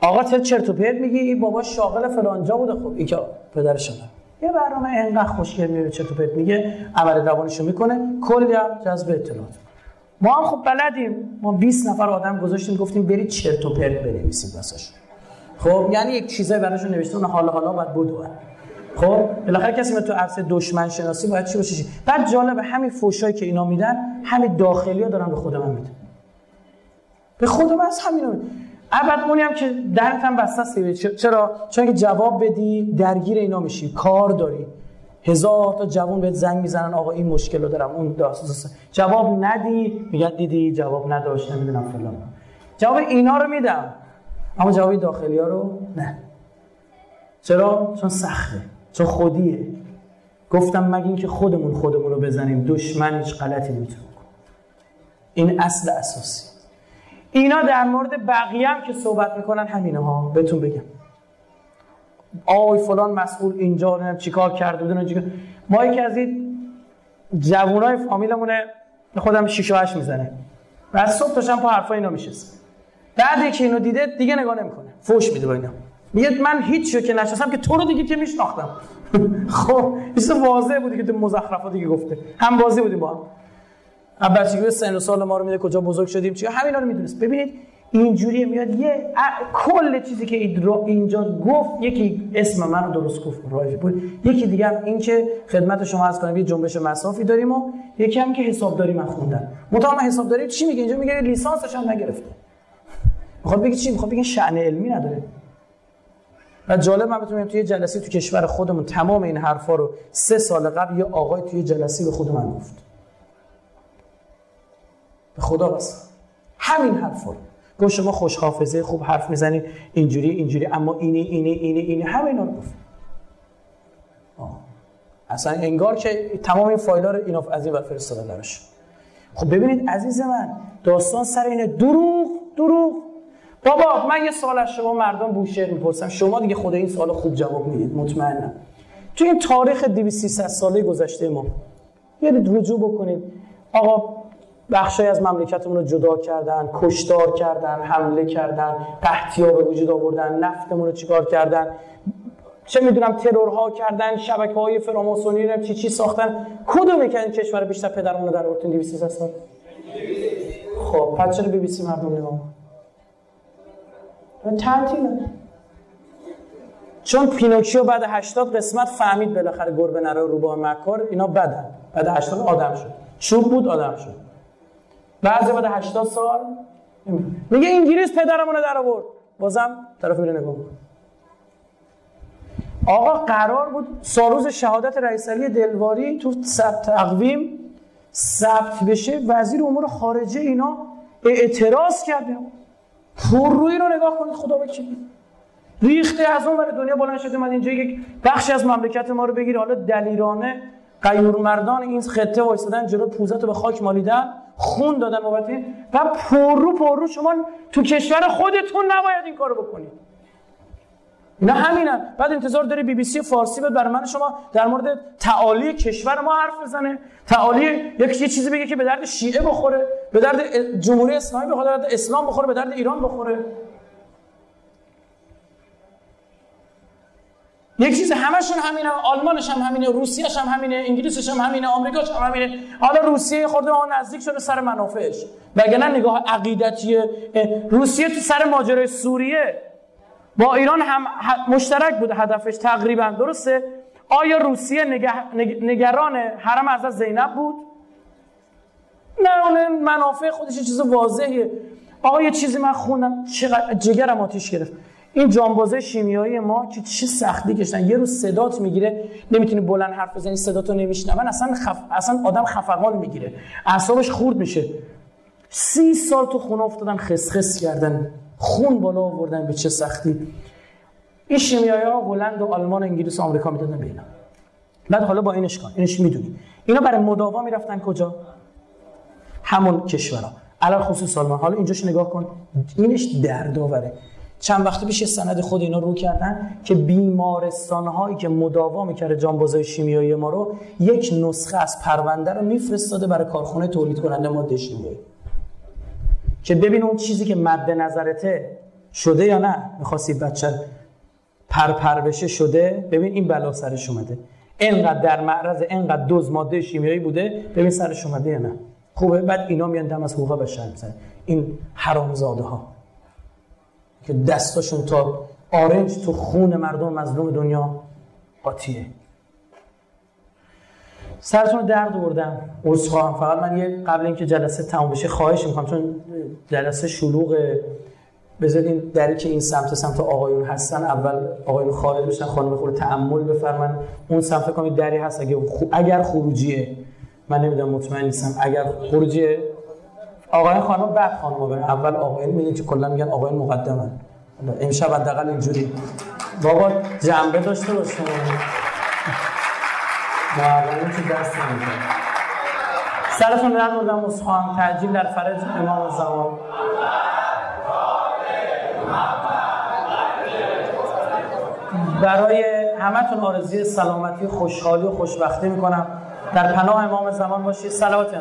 آقا چرا چرت و پرت میگی؟ این بابا شاغل فلانجا بوده. خب این که پدرشون یه برنامه انقدر خوشگل میره چرت و پرت میگه عمل روانشو می‌کنه. کلی هم جذب اطلاعات. ما هم خب بلدیم. ما 20 نفر آدم گذاشتیم گفتیم برید چرت و پرت بنویسید واسش خب یعنی یک چیزایی براشون نوشته اون حالا حالا باید بدون خب بالاخره کسی تو عرصه دشمن شناسی باید چی باشه؟ بعد جالب همین فوشایی که اینا میدن همین داخلی ها دارن به خود من میدن. به خود من از همینا بعد اونی هم که درت هم بسته چرا؟ چون که جواب بدی درگیر اینا میشی. کار داری. هزار تا جوان بهت زنگ می‌زنن آقا این مشکل رو دارم اون داستان. جواب ندی. میگن دیدی جواب نداشت نمی‌دونم فلان. جواب اینا رو میدم. اما جواب داخلی ها رو نه. چرا؟ چون سخته. چون خودیه. گفتم مگه اینکه خودمون خودمون رو بزنیم دشمن هیچ غلطی نمی‌تونه این اصل اساسی. اینا در مورد بقیه هم که صحبت می‌کنن همینه ها. بهتون بگم. آی فلان مسئول اینجا نمی‌دونم چیکار کرده بودن چیکار ما یکی از این جوانای فامیلمونه خودم 6 و 8 می‌زنه. بعد صبح تاشم پا حرفا اینا میشست. بعد که اینو دیده دیگه نگاه نمی‌کنه. فوش میده با اینا. میگه من هیچ که نشناسم که تو رو دیگه که میشناختم. خب این واضح بودی که تو مزخرفاتی که گفته. هم بازی بودیم با هم. بچگی سن و سال ما رو میده کجا بزرگ شدیم چی همینا رو می‌دونست. ببینید اینجوری میاد یه کل چیزی که اینجا گفت یکی اسم من رو درست گفت. رایج بود. یکی دیگه هم این که خدمت شما از کنم یه جنبش مسافی داریم و یکی هم که حسابداری من خوندم. مطمئن حسابداری چی میگه؟ اینجا میگه لیسانسش هم نگرفته می‌خواد بگه چی؟ می‌خواد بگه شأن علمی نداره. و جالب من بتونم توی جلسه تو کشور خودمون تمام این حرفا رو سه سال قبل یه آقای توی جلسه به خود من گفت. به خدا بس همین حرفا رو. گفت شما خوش حافظه خوب حرف می‌زنید. اینجوری اینجوری. اما اینی اینی اینی اینی. همه رو گفت اصلا انگار که تمام این فایل رو اینا از این ور فرستادن خب ببینید عزیز من داستان سر اینه. دروغ دروغ. بابا من یه سال از شما مردم بوشهر می‌پرسم. شما دیگه خود این سال خوب جواب می‌دید. مطمئنم. تو این تاریخ 200 ساله گذشته ما یعنی رجوع بکنید. آقا بخشای از مملکتمون رو جدا کردن کشتار کردن حمله کردن قحطی به وجود آوردن نفتمون رو چیکار کردن؟ چه می‌دونم ترورها کردن شبکه های فراماسونی رو چی چی ساختن؟ کدومی که این کشور بیشتر پدرمون رو در آوردن 200 سال خب پس چرا بی بی سی مردم نگاه تعطیل چون پینوکیو بعد 80 قسمت فهمید بالاخره گربه نره روباه مکار اینا بدن. بعد 80 آدم شد. چوب بود آدم شد. بعضی بعد 80 سال میگه انگلیس پدرمون رو در آورد. بازم طرف میره نگاه آقا قرار بود سالروز شهادت رئیس علی دلواری تو تقویم ثبت بشه. وزیر امور خارجه اینا اعتراض کرده. پر روی رو نگاه کنید خدا بکنید ریخته از اون ور دنیا بلند شده من اینجا یک بخشی از مملکت ما رو بگیره. حالا دلیرانه قیور مردان این خطه وایسادن جلو پوزت رو به خاک مالیدن خون دادن بابت و پررو پررو شما تو کشور خودتون نباید این کارو بکنید. اینا همینن. بعد انتظار داره بی بی سی فارسی بد برای من شما در مورد تعالی کشور ما حرف بزنه. تعالی یک چیزی بگه که به درد شیعه بخوره. به درد جمهوری اسلامی بخوره به درد اسلام بخوره به درد ایران بخوره. یک چیز همشون همینه آلمانش هم همینه روسیهش هم همینه انگلیسش هم همینه آمریکاش هم همینه. حالا روسیه خورده آن نزدیک شده سر منافعش. وگرنه نگاه عقیدتی روسیه تو سر ماجرای سوریه. با ایران هم مشترک بود هدفش تقریبا درسته؟ آیا روسیه نگران حرم از زینب بود؟ نه منافع خودش چیز واضحه آقا یه چیزی من خوندم. چقدر جگرم آتیش گرفت. این جانبازه شیمیایی ما که چه سختی کشتن. یه روز صدات می‌گیره. نمی‌تونی بلند حرف بزنی صداتو نمیشنون اصلا خف... اصلا آدم خفقان می‌گیره. اعصابش خورد میشه. سی سال تو خونه افتادن خسخس کردن. خون بالا آوردن به چه سختی. این شیمیایی ها هلند و آلمان و انگلیس و آمریکا می‌دادن به اینا. بعد حالا با اینش کن اینش می‌دونی. اینا برای مداوا می‌رفتن کجا؟ همون کشورها. الان خصوص آلمان حالا اینجاش نگاه کن. اینش دردآوره. چند وقت پیش سند خود اینا رو کردن که بیمارستان هایی که مداوا می‌کرده جانبازای شیمیایی ما رو یک نسخه از پرونده رو میفرستاده برای کارخونه تولید کننده ماده شیمیایی. که ببین اون چیزی که مد نظرته شده یا نه؟ می‌خواستی بچه پر پر بشه شده؟ ببین این بلا سرش اومده. اینقدر در معرض اینقدر دوز ماده شیمیایی بوده؟ ببین سرش اومده یا نه؟ خوبه. بعد اینا میان دم از حقوق بشر می‌زنن. این حرامزاده ها که دستاشون تا آرنج تو خون مردم مظلوم دنیا قاطیه. سرتون درد بردم. خواهم فقط من یه قبل اینکه جلسه تموم بشه خواهش می‌کنم چون جلسه شلوغ بذارین دری که این سمت سمت آقایون هستن اول آقایون خارج بشن خانم خود تعمل بفرمن اون سمت کنید دری هست. اگه اگر خروجیه من نمی‌دونم مطمئن نیستم. اگر خروجیه آقایون خانم بعد خانم برن اول آقایون میگن که کلا میگن آقایون مقدمن امشب حداقل اینجوری. بابا جنبه داشته باشه معلمی که دست نمیده. سرتون در بردم مصخوام تحجیل در فرج امام زمان. برای همتون آرزوی سلامتی خوشحالی و خوشبختی می‌کنم. در پناه امام زمان باشید. سلامتی